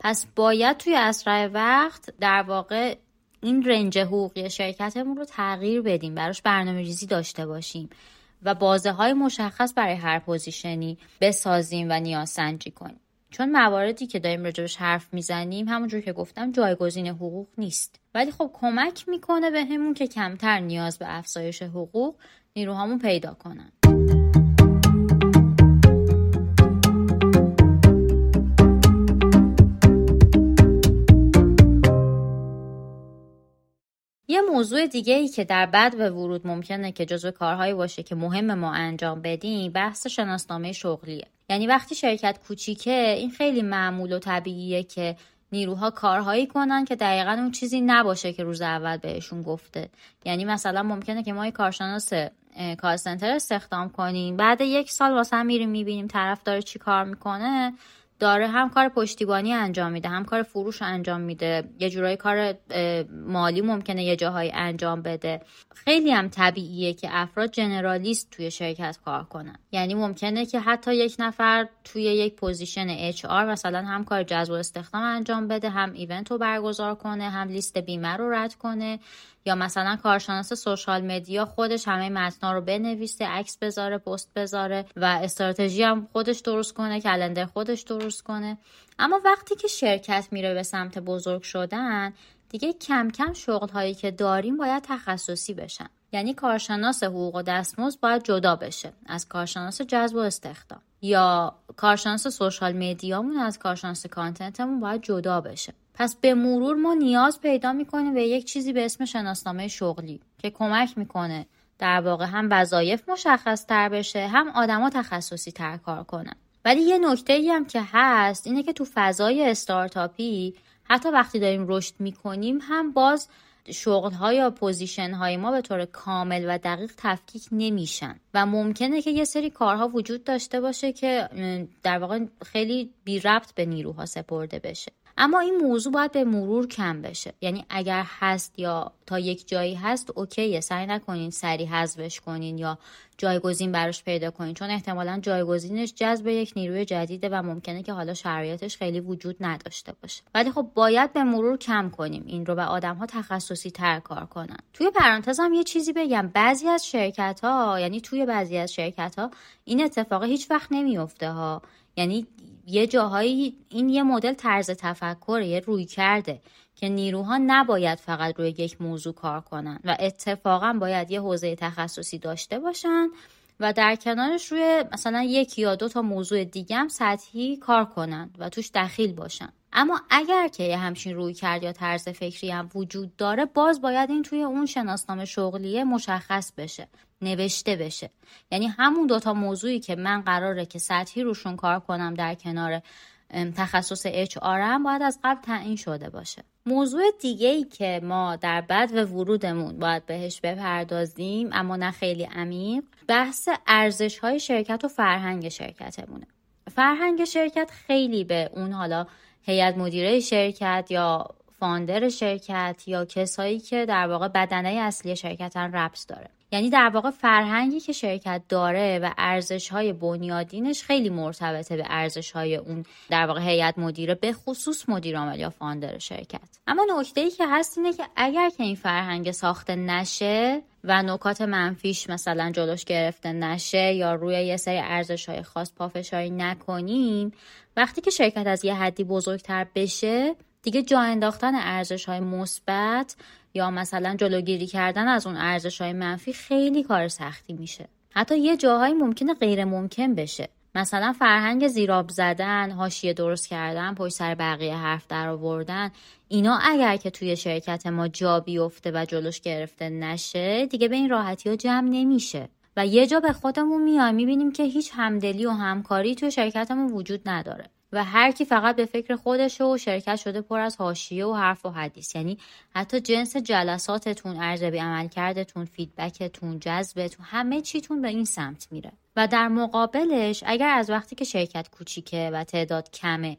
Speaker 1: پس باید توی اسرع وقت در واقع این رنج حقوقی شرکتمون رو تغییر بدیم براش برنامه ریزی داشته باشیم و بازه های مشخص برای هر پوزیشنی بسازیم و نیاز سنجی کنیم. چون مواردی که داریم راجبش حرف می‌زنیم همونجور که گفتم جایگزین حقوق نیست. ولی خب کمک می‌کنه به همون که کمتر نیاز به افزایش حقوق نیروهامون پیدا کنن. یه موضوع دیگه ای که در بد و ورود ممکنه که جزو کارهایی باشه که مهم ما انجام بدیم بحث شناسنامه شغلیه. یعنی وقتی شرکت کوچیکه این خیلی معمول و طبیعیه که نیروها کارهایی کنن که دقیقا اون چیزی نباشه که روز اول بهشون گفته. یعنی مثلا ممکنه که ما یه کارشناس کار سنتر استخدام کنیم بعد یک سال واسه میریم می‌بینیم طرف داره چی کار می‌کنه. داره هم کار پشتیبانی انجام میده هم کار فروش انجام میده. یه جورایی کار مالی ممکنه یه جاهایی انجام بده. خیلی هم طبیعیه که افراد generalist توی شرکت کار کنن. یعنی ممکنه که حتی یک نفر توی یک position HR مثلا هم کار جذب و استخدام انجام بده هم event رو برگزار کنه هم لیست بیمه رو رد کنه. یا مثلا کارشناس social media خودش همه متنا رو بنویسه عکس بذاره پست بذاره و استراتژی هم خودش درست کنه calendar خودش درست کنه. اما وقتی که شرکت میره به سمت بزرگ شدن دیگه کم کم شغل هایی که داریم باید تخصصی بشن. یعنی کارشناس حقوق و دستمزد باید جدا بشه از کارشناس جذب و استخدام. یا کارشناس سوشال مدیامون از کارشناس کانتنتمون باید جدا بشه. پس به مرور ما نیاز پیدا می‌کنیم به یک چیزی به اسم شناسنامه شغلی که کمک می‌کنه در واقع هم وظایف مشخص تر بشه هم آدما تخصصی تر کار کنن. ولی یه نکته ای هم که هست اینه که تو فضای استارتاپی حتی وقتی داریم رشد می‌کنیم هم باز شغل ها یا position های ما به طور کامل و دقیق تفکیک نمیشن. و ممکنه که یه سری کارها وجود داشته باشه که در واقع خیلی بی ربط به نیروها سپرده بشه. اما این موضوع باید به مرور کم بشه. یعنی اگر هست یا تا یک جایی هست OK یه سعی نکنین سریع حذفش کنین یا جایگزین براش پیدا کنین. چون احتمالا جایگزینش جذب یک نیروی جدیده و ممکنه که حالا شرایطش خیلی وجود نداشته باشه. ولی خب باید به مرور کم کنیم این رو به آدم ها تخصصی تر کار کنن. توی پرانتز هم یه چیزی بگم. بعضی از شرکت ها یعنی توی بعضی از شرکت ها این اتفاق هیچ وقت نمیفته ها. یعنی یه جاهایی این یه مدل طرز تفکر یه روی کرده که نیروها نباید فقط روی یک موضوع کار کنن و اتفاقا باید یه حوزه تخصصی داشته باشن و در کنارش روی مثلا یک یا دو تا موضوع دیگه هم سطحی کار کنن و توش دخیل باشن. اما اگر که یه همچین روی کرد یا طرز فکری هم وجود داره باز باید این توی اون شناسنامه شغلیه مشخص بشه. نوشته بشه. یعنی همون دوتا موضوعی که من قراره که سطحی روشون کار کنم در کنار تخصص اچ هم باید از قبل تعیین شده باشه. موضوع دیگه ای که ما در بد و ورودمون باید بهش بپردازیم اما نه خیلی عمیق بحث ارزش های شرکت و فرهنگ شرکتمونه. فرهنگ شرکت خیلی به اون حالا هیئت مدیره شرکت یا فاندر شرکت یا کسایی که در واقع بدنه اصلی شرکتن ربط داره. یعنی در واقع فرهنگی که شرکت داره و ارزش های بنیادینش خیلی مرتبطه به ارزش های اون در واقع هیئت مدیره به خصوص مدیر عامل یا فاندر شرکت. اما نکته ای که هست اینه که اگر که این فرهنگ ساخته نشه و نکات منفیش مثلا جلوش گرفته نشه یا روی یه سری ارزش های خاص پافشاری نکنیم وقتی که شرکت از یه حدی بزرگتر بشه دیگه جا انداختن ارزش های مثبت یا مثلا جلوگیری کردن از اون ارزش های منفی خیلی کار سختی میشه. حتی یه جاهایی ممکنه غیر ممکن بشه. مثلا فرهنگ زیراب زدن، حاشیه درست کردن، پشت سر بقیه حرف در آوردن اینا اگر که توی شرکت ما جا بیفته و جلوش گرفته نشه دیگه به این راحتی ها جمع نمیشه. و یه جا به خودمون میایم می‌بینیم که هیچ همدلی و همکاری توی شرکتمون وجود نداره. و هر کی فقط به فکر خودشه و شرکت شده پر از حاشیه و حرف و حدیث. یعنی حتی جنس جلساتتون ارزیابی عمل کردتون فیدبکتون جذبتون همه چیتون به این سمت میره. و در مقابلش اگر از وقتی که شرکت کوچیکه و تعداد کمه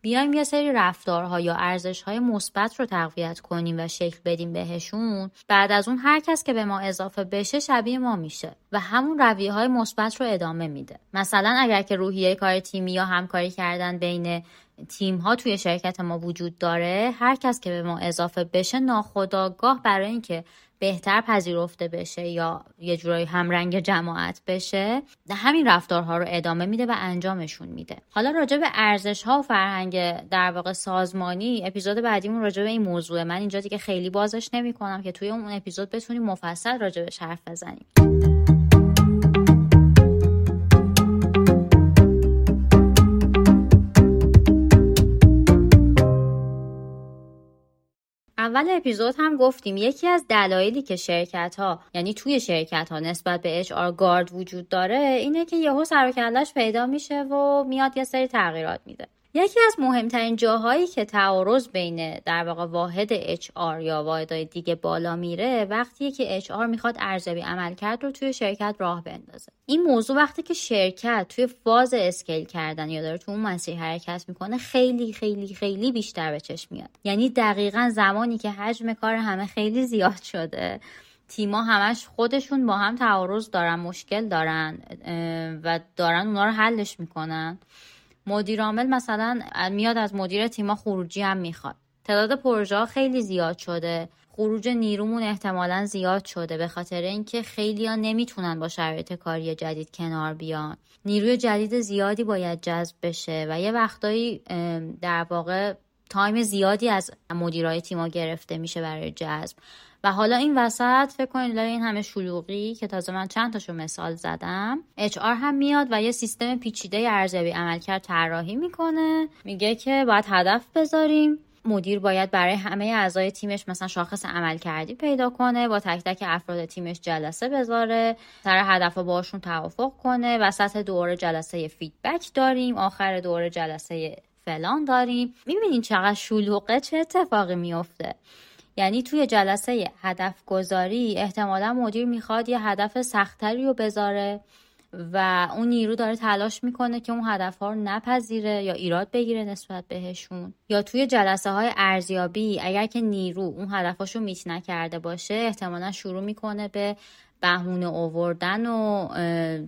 Speaker 1: بیایم یه سری رفتارها یا ارزشهای مثبت رو تقویت کنیم و شکل بدیم بهشون بعد از اون هر کس که به ما اضافه بشه شبیه ما میشه و همون رویه های مثبت رو ادامه میده. مثلا اگر که روحیه کار تیمی یا همکاری کردن بین تیم ها توی شرکت ما وجود داره هر کس که به ما اضافه بشه ناخداگاه برای اینکه بهتر پذیرفته بشه یا یه جورایی همرنگ جماعت بشه همین رفتارها رو ادامه میده و انجامشون میده. حالا راجع به ارزش ها و فرهنگ در واقع سازمانی اپیزود بعدیمون راجع به این موضوع من اینجا دیگه خیلی بازش نمی کنم که توی اون اپیزود بتونیم مفصل راجع بهش حرف بزنیم. اول اپیزود هم گفتیم یکی از دلایلی که شرکت ها یعنی توی شرکت ها نسبت به اچ آر گارد وجود داره اینه که یهو سر پیدا میشه و میاد یه سری تغییرات میده. یکی از مهمترین جاهایی که تعارض بین در واقع واحد HR یا واحدهای دیگه بالا میره وقتی که HR می‌خواد ارزیابی عملکرد رو توی شرکت راه بندازه. این موضوع وقتی که شرکت توی فاز اسکیل کردن یا داره تو اون مسیر حرکت می‌کنه خیلی خیلی خیلی بیشتر به چشم میاد. یعنی دقیقا زمانی که حجم کار همه خیلی زیاد شده تیما همش خودشون با هم تعارض دارن مشکل دارن و دارن اونا رو حلش می‌کنن. مدیر عامل مثلا میاد از مدیر تیما خروجی هم می‌خواد. تعداد پروژه خیلی زیاد شده. خروج نیرومون احتمالا زیاد شده به خاطر اینکه خیلی ها نمی‌تونن با شرایط کاری جدید کنار بیان. نیروی جدید زیادی باید جذب بشه و یه وقتایی در واقع تایم زیادی از مدیرای تیما گرفته میشه برای جذب. و حالا این وسط فکر کنید لای این همه شلوغی که تازه من چند تاشو مثال زدم. HR هم میاد و یه سیستم پیچیده ارزیابی عملکرد طراحی می‌کنه. میگه که باید هدف بذاریم. مدیر باید برای همه اعضای تیمش مثلا شاخص عمل کردی پیدا کنه با تک تک افراد تیمش جلسه بذاره. سر هدف باشون توافق کنه. وسط دوره جلسه فیدبک داریم. آخر دوره جلسه فلان داریم. می‌بینین چقدر شلوغه چه اتفاقی میفته یعنی توی جلسه هدف گذاری احتمالا مدیر می‌خواد یه هدف سختری رو بذاره و اون نیرو داره تلاش می‌کنه که اون هدف ها رو نپذیره یا ایراد بگیره نسبت بهشون. یا توی جلسه های ارزیابی اگر که نیرو اون هدفاشو میت نکرده باشه احتمالا شروع می‌کنه به بهونه اووردن و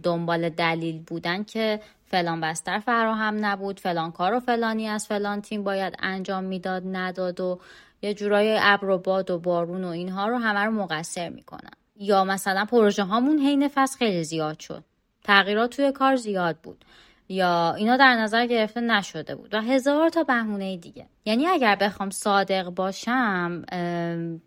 Speaker 1: دنبال دلیل بودن که فلان بستر فراهم نبود فلان کار و فلانی از فلان تیم باید انجام می‌داد نداد و یه جورای ابر و باد و بارون و اینها رو همه رو مقصر می‌کنن. یا مثلا پروژه هامون حین فصل خیلی زیاد شد. تغییرات توی کار زیاد بود. یا اینا در نظر گرفته نشده بود. و هزار تا بهونه دیگه. یعنی اگر بخوام صادق باشم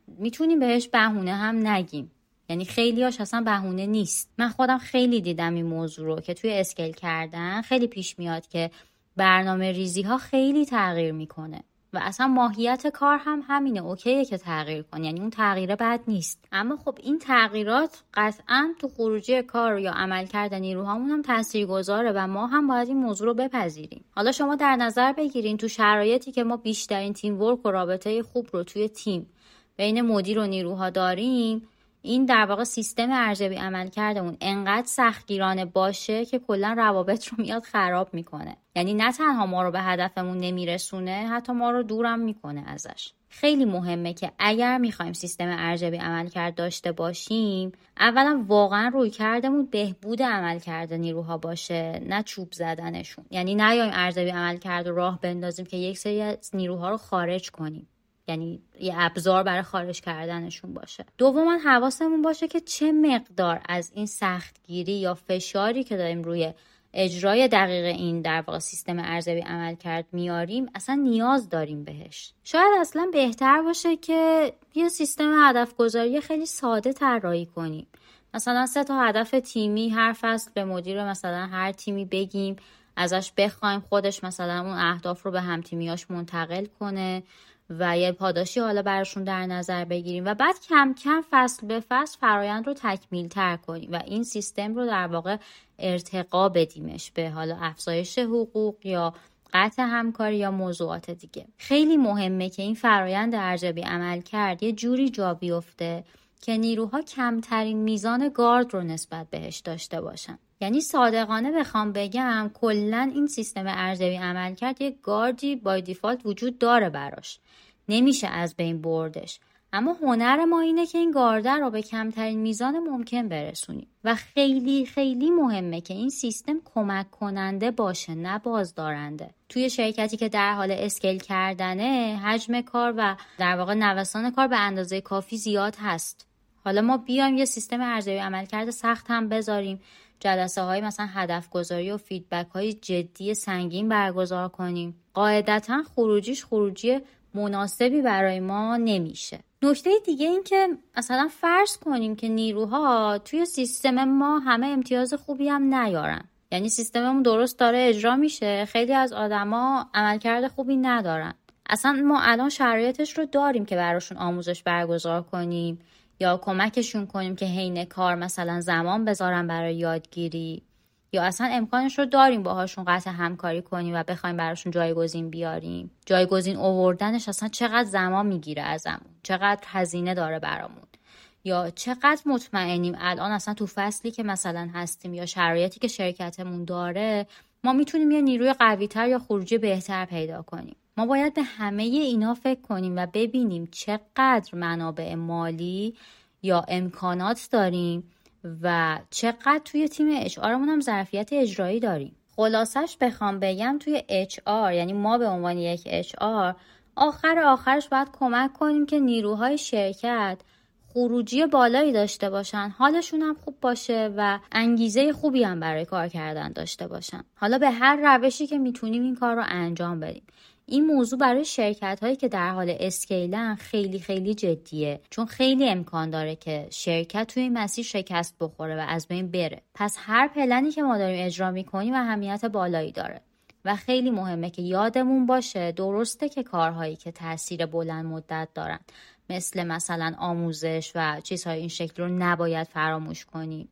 Speaker 1: می‌تونیم بهش بهونه هم نگیم. یعنی خیلی هاش اصلا بهونه نیست. من خودم خیلی دیدم این موضوع رو که توی اسکیل کردن خیلی پیش میاد که برنامه ریزی ها خیلی تغییر می‌کنه. و اصلا ماهیت کار هم همینه. اوکیه که تغییر کن یعنی اون تغییره بد نیست. اما خب این تغییرات قطعا تو خروجی کار یا عمل کردن نیروهامون هم تاثیر گذاره و ما هم باید این موضوع رو بپذیریم. حالا شما در نظر بگیرین تو شرایطی که ما بیشترین تیم ورک و رابطه خوب رو توی تیم بین مدیر و نیروها داریم این در واقع سیستم ارزیابی عمل اون انقدر سختگیرانه باشه که کلا روابط رو میاد خراب می‌کنه. یعنی نه تنها ما رو به هدفمون نمیرسونه حتی ما رو دورم می‌کنه ازش. خیلی مهمه که اگر می‌خوایم سیستم ارزیابی عملکرد داشته باشیم اولا واقعا روی کردمون بهبود عملکرد نیروها باشه نه چوب زدنشون. یعنی نیایم ارزیابی عملکرد رو راه بندازیم که یک سری از نیروها رو خارج کنیم. یعنی یه ابزار برای خارج کردنشون باشه. دوما حواسمون باشه که چه مقدار از این سختگیری یا فشاری که داریم روی اجرای دقیق این در واقع سیستم ارزیابی عمل کرد میاریم اصلا نیاز داریم بهش. شاید اصلا بهتر باشه که یه سیستم هدف گذاری خیلی ساده طراحی کنیم. مثلا سه تا هدف تیمی هر فصل به مدیر مثلا هر تیمی بگیم ازش بخوایم خودش مثلا اون اهداف رو به هم تیمیاش منتقل کنه. و یه پاداشی حالا براشون در نظر بگیریم. و بعد کم کم فصل به فصل فرایند رو تکمیل تر کنیم و این سیستم رو در واقع ارتقا بدیمش به حالا افزایش حقوق یا قطع همکاری یا موضوعات دیگه. خیلی مهمه که این فرایند ارزیابی عمل کرد یه جوری جا بیفته که نیروها کمترین میزان گارد رو نسبت بهش داشته باشن. یعنی صادقانه بخوام بگم کلا این سیستم ارزیابی عمل کرد یه گاردی بای دیفالت وجود داره براش. نمیشه از بین بردش. اما هنر ما اینه که این گارده رو به کمترین میزان ممکن برسونیم. و خیلی خیلی مهمه که این سیستم کمک کننده باشه نه بازدارنده. توی شرکتی که در حال اسکیل کردنه حجم کار و در واقع نوسان کار به اندازه کافی زیاد هست. حالا ما بیایم یه سیستم ارزیابی عملکرد سخت هم بذاریم. جلسه های مثلا هدف گذاری و فیدبک های جدی سنگین برگزار کنیم. قاعدتا خروجیش خروجی مناسبی برای ما نمیشه. نکته دیگه این که مثلا فرض کنیم که نیروها توی سیستم ما همه امتیاز خوبی هم نیارن. یعنی سیستممون درست داره اجرا میشه. خیلی از آدما عملکرد خوبی ندارن. اصلا ما الان شرایطش رو داریم که براشون آموزش برگزار کنیم. یا کمکشون کنیم که حین کار مثلا زمان بذارن برای یادگیری؟ یا اصلا امکانش رو داریم باهاشون قطع همکاری کنیم و بخوایم براشون جایگزین بیاریم؟ جایگزین اووردنش اصلا چقدر زمان می‌گیره ازمون؟ چقدر هزینه داره برامون؟ یا چقدر مطمئنیم الان اصلا تو فصلی که مثلا هستیم یا شرایطی که شرکتمون داره ما می‌تونیم یه نیروی قویتر یا خروجی بهتر پیدا کنیم؟ ما باید به همه اینا فکر کنیم و ببینیم چقدر منابع مالی یا امکانات داریم و چقدر توی تیم اچ هم ظرفیت اجرایی داریم. خلاصش بخوام بگم توی اچ یعنی ما به عنوان یک اچ آخر آخرش باید کمک کنیم که نیروهای شرکت خروجی بالایی داشته باشن حالشون هم خوب باشه و انگیزه خوبی هم برای کار کردن داشته باشن. حالا به هر روشی که می‌تونیم این کار رو انجام بدیم. این موضوع برای شرکت هایی که در حال اسکیلن خیلی خیلی جدیه چون خیلی امکان داره که شرکت توی این مسیر شکست بخوره و از بین بره. پس هر پلنی که ما داریم اجرا می‌کنیم اهمیت بالایی داره و خیلی مهمه که یادمون باشه درسته که کارهایی که تاثیر بلند مدت دارن مثل مثلا آموزش و چیزهای این شکل رو نباید فراموش کنیم.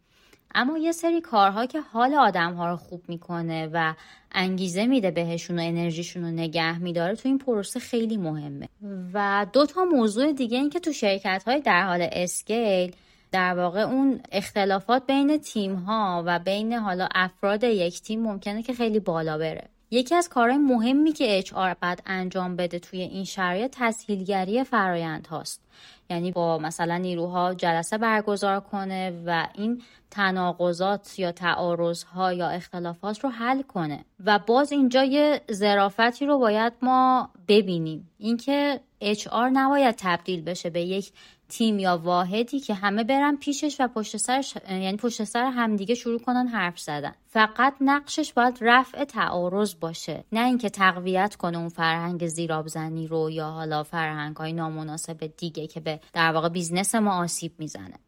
Speaker 1: اما یه سری کارها که حال آدم ها رو خوب می‌کنه و انگیزه میده بهشون و انرژیشون رو نگه میداره تو این پروسه خیلی مهمه. و دو تا موضوع دیگه این که تو شرکت های در حال اسکیل در واقع اون اختلافات بین تیم ها و بین حالا افراد یک تیم ممکنه که خیلی بالا بره. یکی از کارهای مهمی که اچ آر بعد انجام بده توی این شرایط تسهیلگری فرایند هاست. یعنی با مثلا نیروها جلسه برگزار کنه و این تناقضات یا تعارض ها یا اختلافات رو حل کنه. و باز اینجا یه ظرافتی رو باید ما ببینیم. اینکه HR نباید تبدیل بشه به یک تیم یا واحدی که همه برن پیشش و پشت سرش یعنی پشت سر همدیگه شروع کنن حرف زدن. فقط نقشش باید رفع تعارض باشه. نه اینکه تقویت کنه اون فرهنگ زیرابزنی رو یا حالا فرهنگ های نامناسب دیگه که به در واقع business ما آسیب می‌زنه.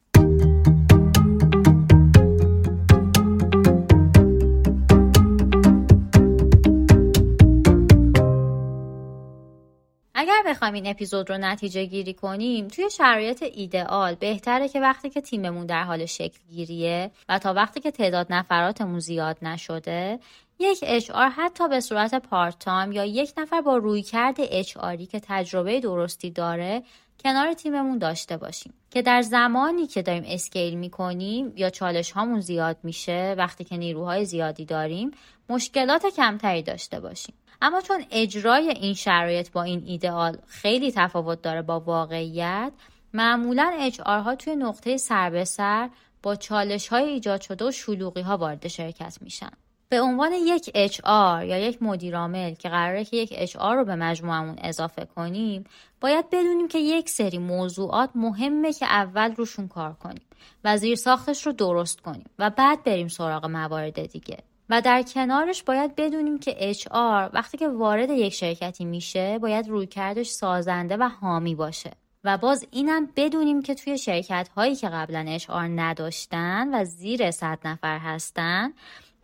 Speaker 1: اگر بخوایم این اپیزود رو نتیجه گیری کنیم توی شرایط ایدئال بهتره که وقتی که تیممون در حال شکل گیریه و تا وقتی که تعداد نفراتمون زیاد نشده یک HR حتی به صورت part time یا یک نفر با رویکرد HR که تجربه درستی داره کنار تیممون داشته باشیم. که در زمانی که داریم scale می‌کنیم یا چالش هامون زیاد میشه وقتی که نیروهای زیادی داریم مشکلات کمتری داشته باشیم. اما چون اجرای این شرایط با این ایدئال خیلی تفاوت داره با واقعیت معمولا اچ ها توی نقطه سر به سر با چالش های ایجاد شده و شلوغی ها وارد شرکت میشن. به عنوان یک HR یا یک مدیرعامل که قراره که یک HR رو به مجموعمون اضافه کنیم باید بدونیم که یک سری موضوعات مهمه که اول روشون کار کنیم و زیر ساختش رو درست کنیم و بعد بریم سراغ موارد دیگه. و در کنارش باید بدونیم که HR وقتی که وارد یک شرکتی میشه باید رویکردش سازنده و حامی باشه. و باز اینم بدونیم که توی شرکت هایی که قبلا HR نداشتن و زیر 100 نفر هستن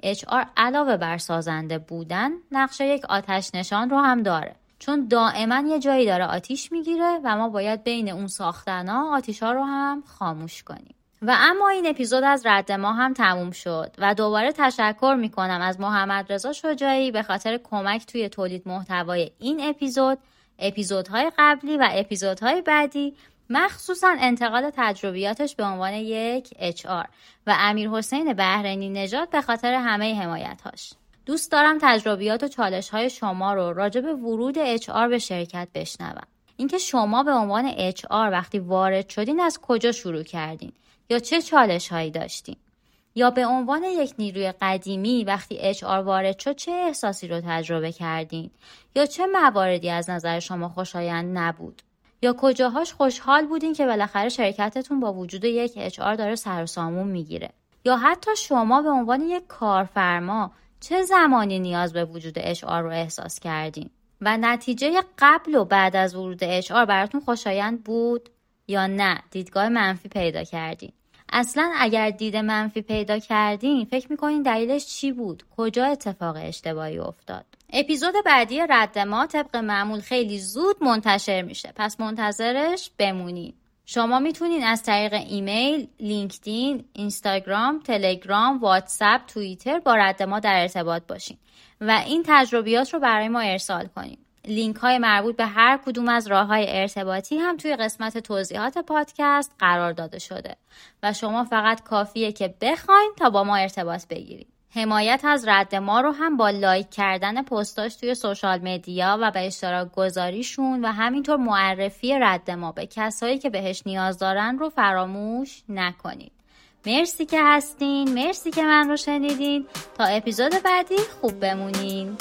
Speaker 1: HR علاوه بر سازنده بودن نقشه یک آتش نشان رو هم داره. چون دائما یه جایی داره آتیش می‌گیره و ما باید بین اون ساختنا آتیش ها رو هم خاموش کنیم. و اما این اپیزود از رد ما هم تموم شد و دوباره تشکر می‌کنم از محمد رضا شجاعی به خاطر کمک توی تولید محتوای این اپیزود اپیزودهای قبلی و اپیزودهای بعدی مخصوصا انتقال تجربیاتش به عنوان یک HR و امیر حسین بهرنی نژاد به خاطر همه حمایتهاش. دوست دارم تجربیات و چالش های شما رو راجع به ورود HR به شرکت بشنوم. اینکه شما به عنوان HR وقتی وارد شدین از کجا شروع کردین؟ یا چه چالش هایی داشتین یا به عنوان یک نیروی قدیمی وقتی اچ وارد شد چه احساسی رو تجربه کردین؟ یا چه مواردی از نظر شما خوشایند نبود؟ یا کجاهاش خوشحال بودین که بالاخره شرکتتون با وجود یک اچ داره سر و سامون می‌گیره؟ یا حتی شما به عنوان یک کارفرما چه زمانی نیاز به وجود اچ رو احساس کردین؟ و نتیجه قبل و بعد از ورود اچ براتون خوشایند بود یا نه؟ دیدگاه منفی پیدا کردین. اصلا اگر دید منفی پیدا کردین فکر می‌کنین دلیلش چی بود؟ کجا اتفاق اشتباهی افتاد؟ اپیزود بعدی رد ما طبق معمول خیلی زود منتشر میشه. پس منتظرش بمونید شما می‌تونین از طریق ایمیل، لینکدین، اینستاگرام، تلگرام، واتساپ، توییتر با رد ما در ارتباط باشین و این تجربیات رو برای ما ارسال کنین. لینک های مربوط به هر کدوم از راه های ارتباطی هم توی قسمت توضیحات پادکست قرار داده شده و شما فقط کافیه که بخواین تا با ما ارتباط بگیرید. حمایت از رد ما رو هم با like کردن پستاش توی social media و به اشتراک گذاریشون و همینطور معرفی رد ما به کسایی که بهش نیاز دارن رو فراموش نکنید. مرسی که هستین مرسی که من رو شنیدین تا اپیزود بعدی خوب بمونین